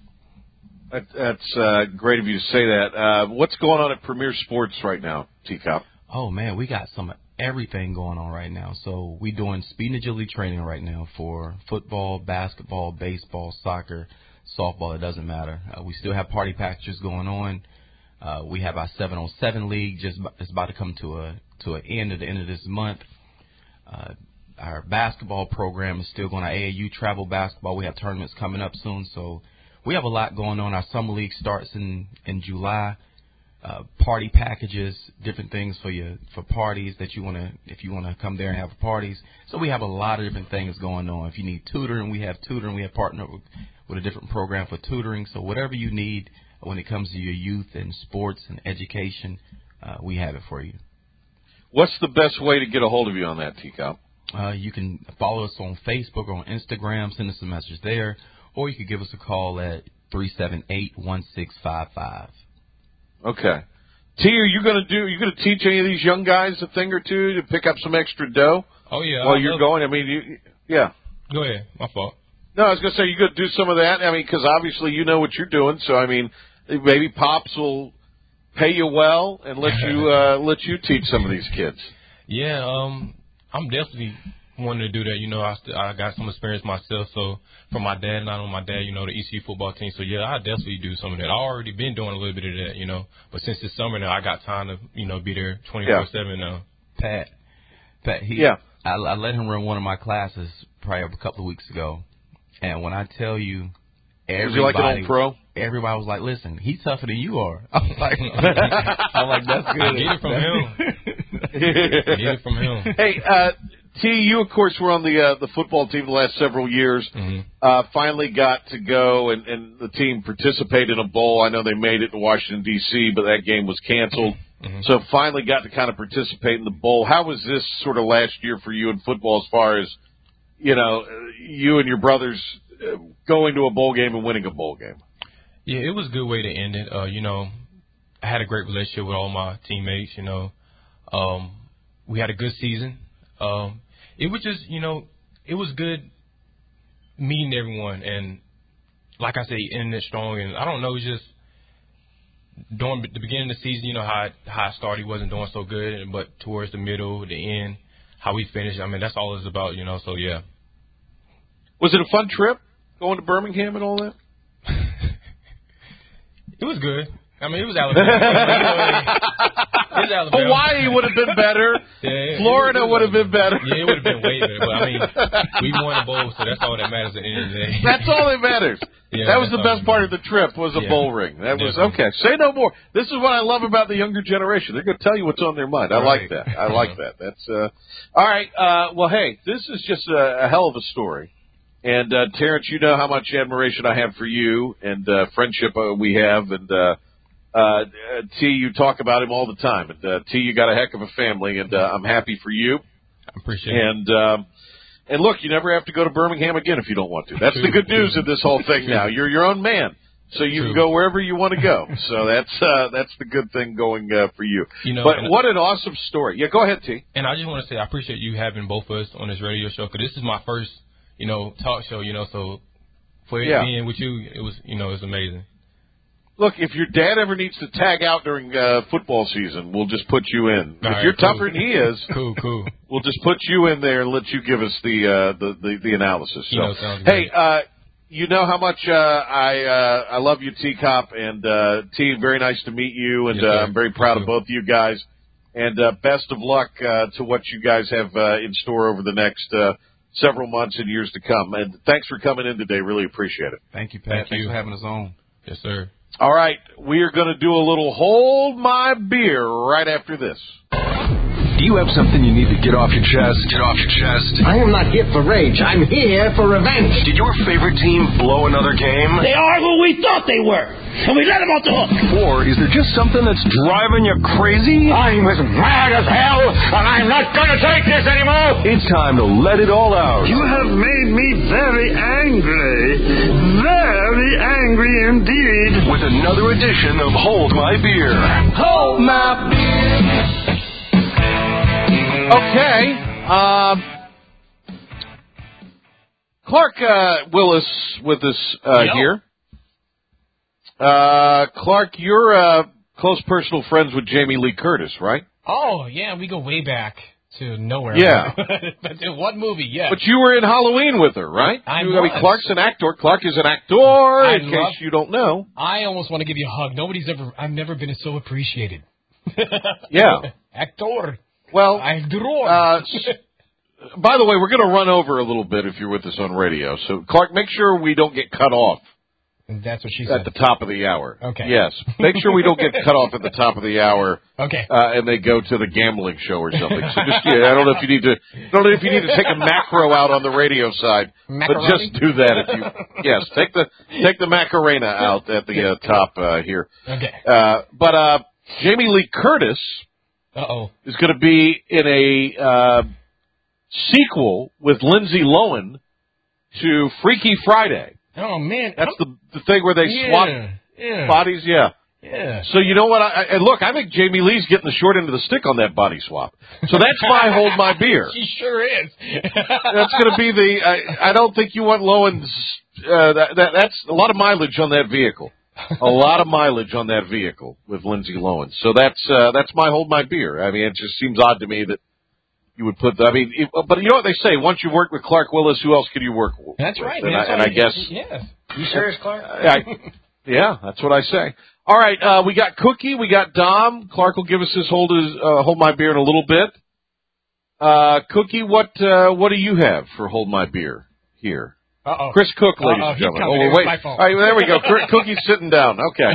That, that's uh, great of you to say that. Uh, what's going on at Premier Sports right now, T Cop? Oh man, we got some everything going on right now. So we doing speed and agility training right now for football, basketball, baseball, soccer, softball. It doesn't matter. Uh, we still have party packages going on. Uh, we have our seven on seven league just it's about to come to a to an end at the end of this month. Uh, our basketball program is still going to AAU travel basketball. We have tournaments coming up soon, so we have a lot going on. Our summer league starts in in July uh, party packages, different things for your for parties that you want to if you want to come there and have parties. So we have a lot of different things going on. If you need tutoring, we have tutoring. We have partnered with, with a different program for tutoring. So whatever you need when it comes to your youth and sports and education, uh, we have it for you. What's the best way to get a hold of you on that, T Cop? Uh, you can follow us on Facebook or on Instagram. Send us a message there, or you could give us a call at three seven eight one six five five. Okay. T, are you going to do? You going to teach any of these young guys a thing or two to pick up some extra dough Oh yeah. while I you're going? I mean, you, yeah. Go ahead. My fault. No, I was going to say you to do some of that. I mean, because obviously you know what you're doing. So I mean, maybe pops will pay you well and let you (laughs) uh, let you teach some of these kids. Yeah, um, I'm definitely wanting to do that. You know, I st- I got some experience myself. So from my dad, and I know my dad, you know, the ECU football team. So yeah, I definitely do some of that. I already been doing a little bit of that, you know. But since this summer now, I got time to, you know, be there 24 seven now. Pat, Pat, he, Yeah. I, I let him run one of my classes probably a couple of weeks ago, and when I tell you, Is he everybody, like an old pro? everybody was like, "Listen, he's tougher than you are." (laughs) I was like, (laughs) "I'm like, that's good." (laughs) I get it from him. Get it from him. Hey, uh, T, you of course were on the uh, the football team the last several years. hmm Uh, finally got to go, and, and the team participated in a bowl. I know they made it to Washington D.C., but that game was canceled. Mhm. So finally got to kind of participate in the bowl. How was this sort of last year for you in football, as far as you know, uh, you and your brothers uh, going to a bowl game and winning a bowl game? Yeah, it was a good way to end it. Uh, you know, I had a great relationship with all my teammates. You know, um, we had a good season. Um, it was just, you know, it was good meeting everyone, and like I say, ending it strong. And I don't know, it's just during the beginning of the season, you know how how it started, he wasn't doing so good, but towards the middle, the end, how we finished. I mean, that's all it's about, you know. So yeah. Was it a fun trip going to Birmingham and all that? (laughs) (laughs) It was good. I mean, it was Alabama. (laughs) Hawaii would have been better. (laughs) Yeah, Florida would have been better. Yeah, it would have been way better. But I mean, (laughs) we won a bowl, so that's all that matters at the end of the day. That's all that matters. (laughs) Yeah, that was the best part of the trip was a Yeah. bowl ring. That was okay. Say no more. This is what I love about the younger generation. They're going to tell you what's on their mind. I like that. I like that. That's uh all right. Uh well, hey, this is just a, a hell of a story. And uh Terrence, you know how much admiration I have for you and uh friendship uh, we have and uh uh T you talk about him all the time. And uh T you got a heck of a family and uh, I'm happy for you. I appreciate it. And um, and look, you never have to go to Birmingham again if you don't want to. That's the good news of this whole thing now. You're your own man, so you can go wherever you want to go. So that's uh, that's the good thing going uh, for you. You know, but what an awesome story. Yeah, go ahead, T. And I just want to say I appreciate you having both of us on this radio show because this is my first, you know, talk show. You know, so for Yeah. being with you, it was, you know, it was amazing. Look, if your dad ever needs to tag out during uh, football season, we'll just put you in. All if right, you're cool. tougher than he is, Cool, cool. (laughs) we'll just put you in there and let you give us the uh, the, the the analysis. So, You know, hey, uh, you know how much uh, I uh, I love you, T Cop and uh, T. Very nice to meet you, and Yes, uh. I'm very proud of too. both you guys. And uh, best of luck uh, to what you guys have uh, in store over the next uh, several months and years to come. And thanks for coming in today. Really appreciate it. Thank you, Pat. Thank Thanks you. for having us on. Yes, sir. All right, we are going to do a little hold my beer right after this. Do you have something you need to get off your chest? Get off your chest. I am not here for rage. I'm here for revenge. Did your favorite team blow another game? They are who we thought they were, and we let them off the hook. Or is there just something that's driving you crazy? I'm as mad as hell, and I'm not gonna take this anymore. It's time to let it all out. You have made me very angry. Very angry indeed. With another edition of Hold My Beer. Hold my beer. Okay. Um, Clark uh, Willis with us uh, here. Uh, Clark, you're uh, close personal friends with Jamie Lee Curtis, right? Oh yeah, we go way back to nowhere. Yeah. (laughs) but in what movie? Yeah. But you were in Halloween with her, right? I You- I mean. Clark's an actor. Clark is an actor. I in case you don't know. I almost want to give you a hug. Nobody's ever. I've never been so appreciated. Yeah. (laughs) Actor. Well, I draw. uh, by the way, we're going to run over a little bit if you're with us on radio. So, Clark, make sure we don't get cut off. That's what she said. at the top of the hour. Okay. Yes. Make sure we don't get cut off at the top of the hour. Okay. Uh, and they go to the gambling show or something. So just yeah, I don't know if you need to I don't know if you need to take a macro out on the radio side, but just do that if you yes take the take the Macarena out at the uh, top uh, here. Okay. Uh, but uh, Jamie Lee Curtis Uh oh. is going to be in a uh, sequel with Lindsay Lohan to Freaky Friday. Oh man. That's the the thing where they yeah. swap Yeah. bodies. Yeah. Yeah. So you know what? I, I, and look, I think Jamie Lee's getting the short end of the stick on that body swap. So that's my hold my beer. (laughs) She sure is. (laughs) That's going to be the. I, I don't think you want Lohan's. Uh, that, that that's a lot of mileage on that vehicle. (laughs) A lot of mileage on that vehicle with Lindsay Lohan. So that's uh, that's my hold my beer. I mean, it just seems odd to me that you would put. I mean, it, but you know what they say? Once you work with Clark Willis, who else could you work with? That's right. And, man. I, and I guess Yeah. You serious, Clark? I, yeah, that's what I say. All right, uh, we got Cookie, we got Dom. Clark will give us his hold his uh, hold my beer in a little bit. Uh, Cookie, what uh, what do you have for hold my beer here? Uh oh. Chris Cook, ladies Uh-oh, and he's gentlemen. coming. Oh, It was wait. my fault. All right, there we go. Cr- (laughs) Cookie's sitting down. Okay.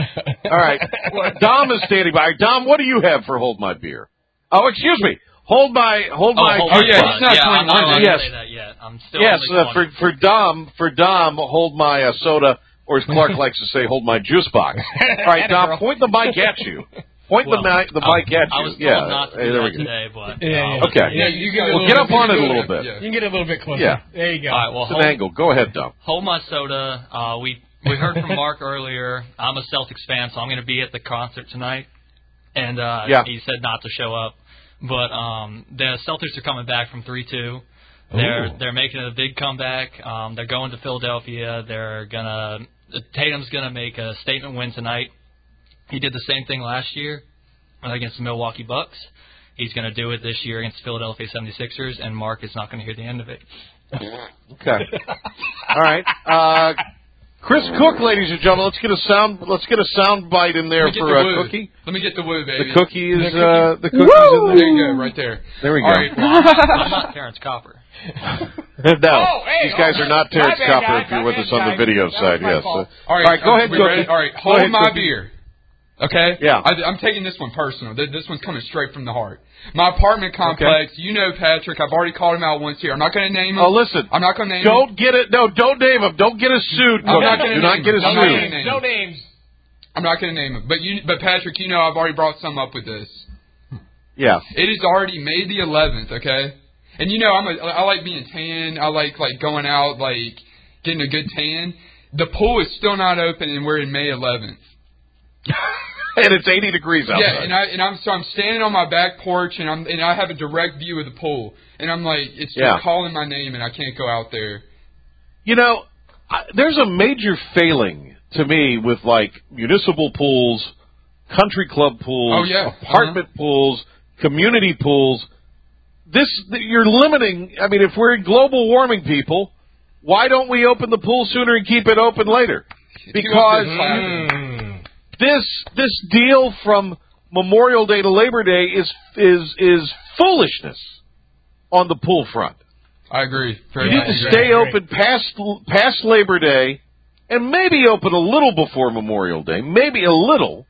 All right. (laughs) Well, Dom is standing by. Dom, what do you have for hold my beer? Oh, excuse me. Hold my hold my. oh, yeah, he's not yeah, I'm not Yes. say that yet. I'm still Yes, only uh, for for Dom, for Dom, hold my uh, soda, or as Clark (laughs) likes to say, hold my juice box. All right, Dom, point the mic at you. Point Well, the mic the mic at you. I was yeah, not to hey, do there that we go. today, but Yeah, yeah. uh, Okay. Yeah, you get Well, little get bit- up on it a little get- bit. You can get a little bit closer. Yeah. There you go. All right, well, It's an angle. Go ahead, Dom. hold my soda. Uh, we we heard from Mark (laughs) earlier. I'm a Celtics fan, so I'm going to be at the concert tonight. And uh, Yeah. he said not to show up, but um, the Celtics are coming back from three-two. They're Ooh. they're making a big comeback. Um, they're going to Philadelphia. They're gonna Tatum's gonna make a statement win tonight. He did the same thing last year against the Milwaukee Bucks. He's going to do it this year against the Philadelphia 76ers, and Mark is not going to hear the end of it. Okay. All right. Uh, Chris Cook, ladies and gentlemen. Let's get a sound. Let's get a sound bite in there Let me get for the uh. Cookie. Let me get the woo, baby. The cookie is The uh, the cookie. There there. you go, right there. There we All go. right. I'm not Terrence Copper. (laughs) no, Oh, hey, these guys oh, are not Terrence Copper. If you're with us on the video side, yes. fault. Uh, All right, go ahead, Cookie. ready? All right, hold ahead, my Cookie. beer. Okay. Yeah. I, I'm taking this one personal. Th- This one's coming straight from the heart. My apartment complex. You know, Patrick. I've already called him out once here. I'm not going to name him. Oh, listen. I'm not going to name him. Don't get it. No, don't name him. Don't get us sued. I'm not gonna Do not name get him. us sued. gonna No names. I'm not going to name him. But you, but Patrick, you know, I've already brought some up with this. Yeah. It is already May the 11th, okay? And you know, I'm a, I like being tan. I like like going out, like getting a good tan. The pool is still not open, and we're in May 11th. (laughs) and it's 80 degrees outside. Yeah, and I and I'm so I'm standing on my back porch, and I'm and I have a direct view of the pool, and I'm like, it's just Yeah. calling my name, and I can't go out there. You know, I, there's a major failing to me with like municipal pools, country club pools, Oh, yeah. apartment uh-huh. pools, community pools. This you're limiting. I mean, if we're in global warming, people, why don't we open the pool sooner and keep it open later? Because this this deal from Memorial Day to Labor Day is is is foolishness on the pool front. I agree. Very You need to stay open past past Labor Day, and maybe open a little before Memorial Day. Maybe a little.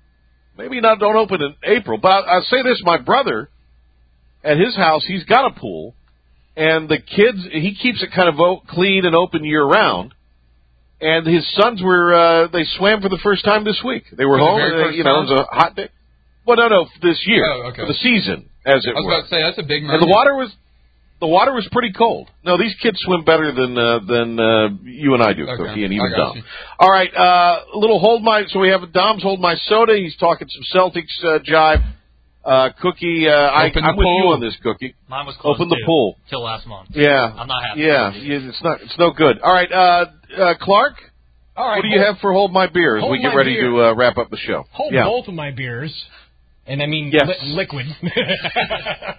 Maybe not. Don't open in April. But I'll, I'll say this: my brother, at his house, he's got a pool, and the kids he keeps it kind of o- clean and open year round. And his sons were uh, they swam for the first time this week. They were For home. very and they- you know, it was a hot day. Well, no, no, this year Oh, okay. for the season, as it I was were. about to say that's a big And the water was the water was pretty cold. No, these kids swim better than uh, than uh, you and I do, Okay, Cookie, and even got Dom. you. All right, uh, a little hold my. So we have Dom's hold my soda. He's talking some Celtics uh, jive. Uh, Cookie, uh, I, Open the I'm with you on this, Cookie. Mine was close Open the too, pool. till last month. Yeah, I'm not happy. Yeah, yeah, it's not. It's no good. All right, uh, uh, Clark. All right. what do you have for hold my beer as we get ready Beer. to uh, wrap up the show? Hold yeah. both of my beers, and I mean Yes. li- liquid. (laughs)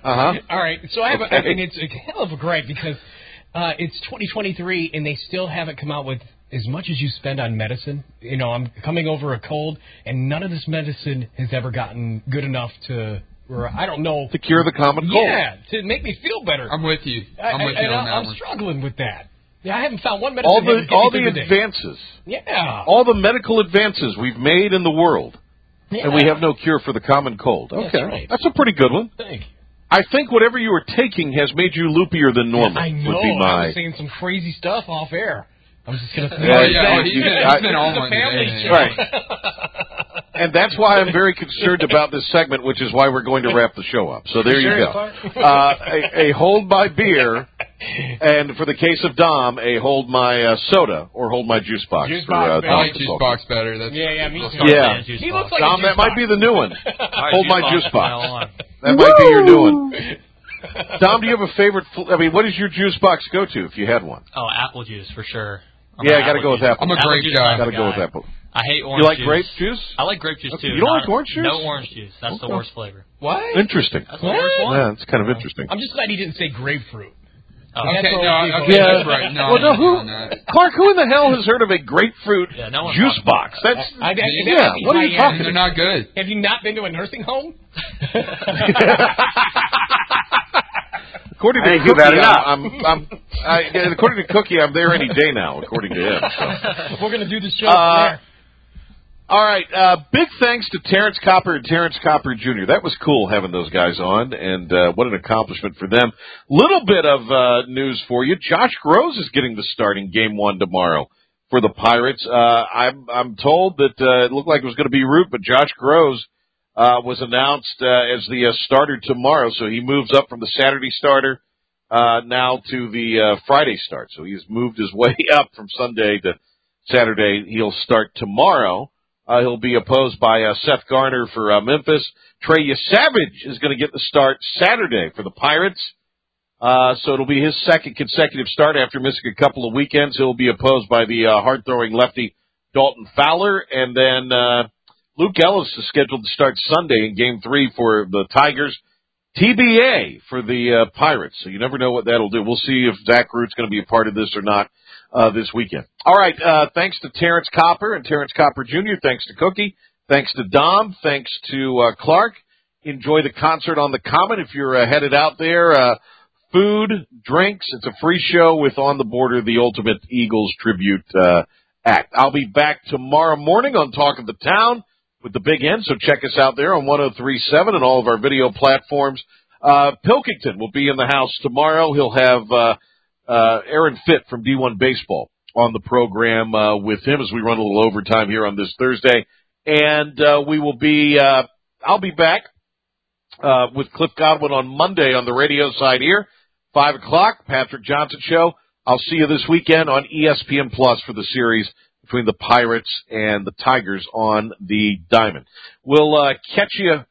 Uh-huh. All right. So I have, a, Okay. I mean, it's a hell of a gripe because uh, it's 2023 and they still haven't come out with as much as you spend on medicine. You know, I'm coming over a cold, and none of this medicine has ever gotten good enough to. Or I don't know To cure the common cold. Yeah, to make me feel better. I'm with you. I, I'm with I, you and on I, that I'm one. struggling with that. Yeah, I haven't found one medicine. All that the can get all the through day. advances. Yeah. all the medical advances we've made in the world, yeah. and we have no cure for the common cold. That's Okay, right. that's a pretty good one. Thank you. I think whatever you were taking has made you loopier than normal. I know. Would be I was saying some crazy stuff off air. I was just gonna. say, Yeah, Oh, yeah, you- he's you- been- I- he's been on This is a one family today. show. Right. (laughs) and that's why I'm very concerned about this segment, which is why we're going to wrap the show up. So there you go. Uh, a, a hold my beer, (laughs) (laughs) and for the case of Dom, a hold my uh, soda or hold my juice box. Juice for, box, uh. I Dom like juice talk. box better. That's Yeah, yeah, me too. Yeah. Juice He looks like a Dom, juice that might be the new one. All right, (laughs) hold my box juice box. on. That might be your new one. (laughs) Dom, do you have a favorite? Fl- I mean, what does your juice box go to if you had one? Oh, apple juice for sure. I'm Yeah, I gotta go with apple. I'm a Apple grape juice guy. type Got to of go with guy. apple. I hate orange You like juice. grape juice? I like grape juice Okay, too. you don't Not- like orange juice? No orange juice. That's the worst flavor. What? Interesting. That's the worst one. Yeah, it's kind of interesting. I'm just glad he didn't say grapefruit. Oh, Okay, no, people- okay, Yeah. that's right. No, well, no, who. Clark? Who in the hell has heard of a grapefruit Yeah, no juice box? That's I, I, Yeah, that- what are you talking they're not good. Have you not been to a nursing home? (laughs) according to I Cookie. you've had enough. I'm, I'm, I'm I, according to Cookie, I'm there any day now. According to him. So. (laughs) We're gonna do the show Uh, there. All right. Uh, big thanks to Terrence Copper and Terrence Copper Jr. That was cool having those guys on, and uh, what an accomplishment for them. Little bit of uh, news for you. Josh Grosz is getting the start in Game One tomorrow for the Pirates. Uh, I'm I'm told that uh, it looked like it was going to be Root, but Josh Grosz uh, was announced uh, as the uh, starter tomorrow, so he moves up from the Saturday starter uh, now to the uh, Friday start. So he's moved his (laughs) way up from Sunday to Saturday. He'll start tomorrow. Uh, he'll be opposed by uh, Seth Garner for uh, Memphis. Trey Yesavage is going to get the start Saturday for the Pirates. Uh, so it'll be his second consecutive start after missing a couple of weekends. He'll be opposed by the uh, hard-throwing lefty Dalton Fowler, and then uh, Luke Ellis is scheduled to start Sunday in Game Three for the Tigers. TBA for the uh, Pirates. So you never know what that'll do. We'll see if Zach Root's going to be a part of this or not. Uh, this weekend. All right. Uh, thanks to Terrence Copper and Terrence Copper Jr. Thanks to Cookie. Thanks to Dom. Thanks to uh, Clark. Enjoy the concert on the Common if you're uh, headed out there. Uh, food, drinks. It's a free show with On the Border, the Ultimate Eagles tribute uh, act. I'll be back tomorrow morning on Talk of the Town with the Big End, so check us out there on 1037 and all of our video platforms. Uh, Pilkington will be in the house tomorrow. He'll have uh, uh, Aaron Fitt from D1 Baseball on the program uh, with him as we run a little overtime here on this Thursday. And uh, we will be, uh, I'll be back uh, with Cliff Godwin on Monday on the radio side here, 5 o'clock, Patrick Johnson Show. I'll see you this weekend on ESPN Plus for the series between the Pirates and the Tigers on the Diamond. We'll uh, catch you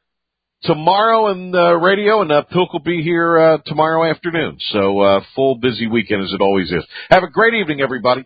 tomorrow in the radio, and uh, Pilk will be here uh, tomorrow afternoon. So uh, full busy weekend as it always is. Have a great evening, everybody.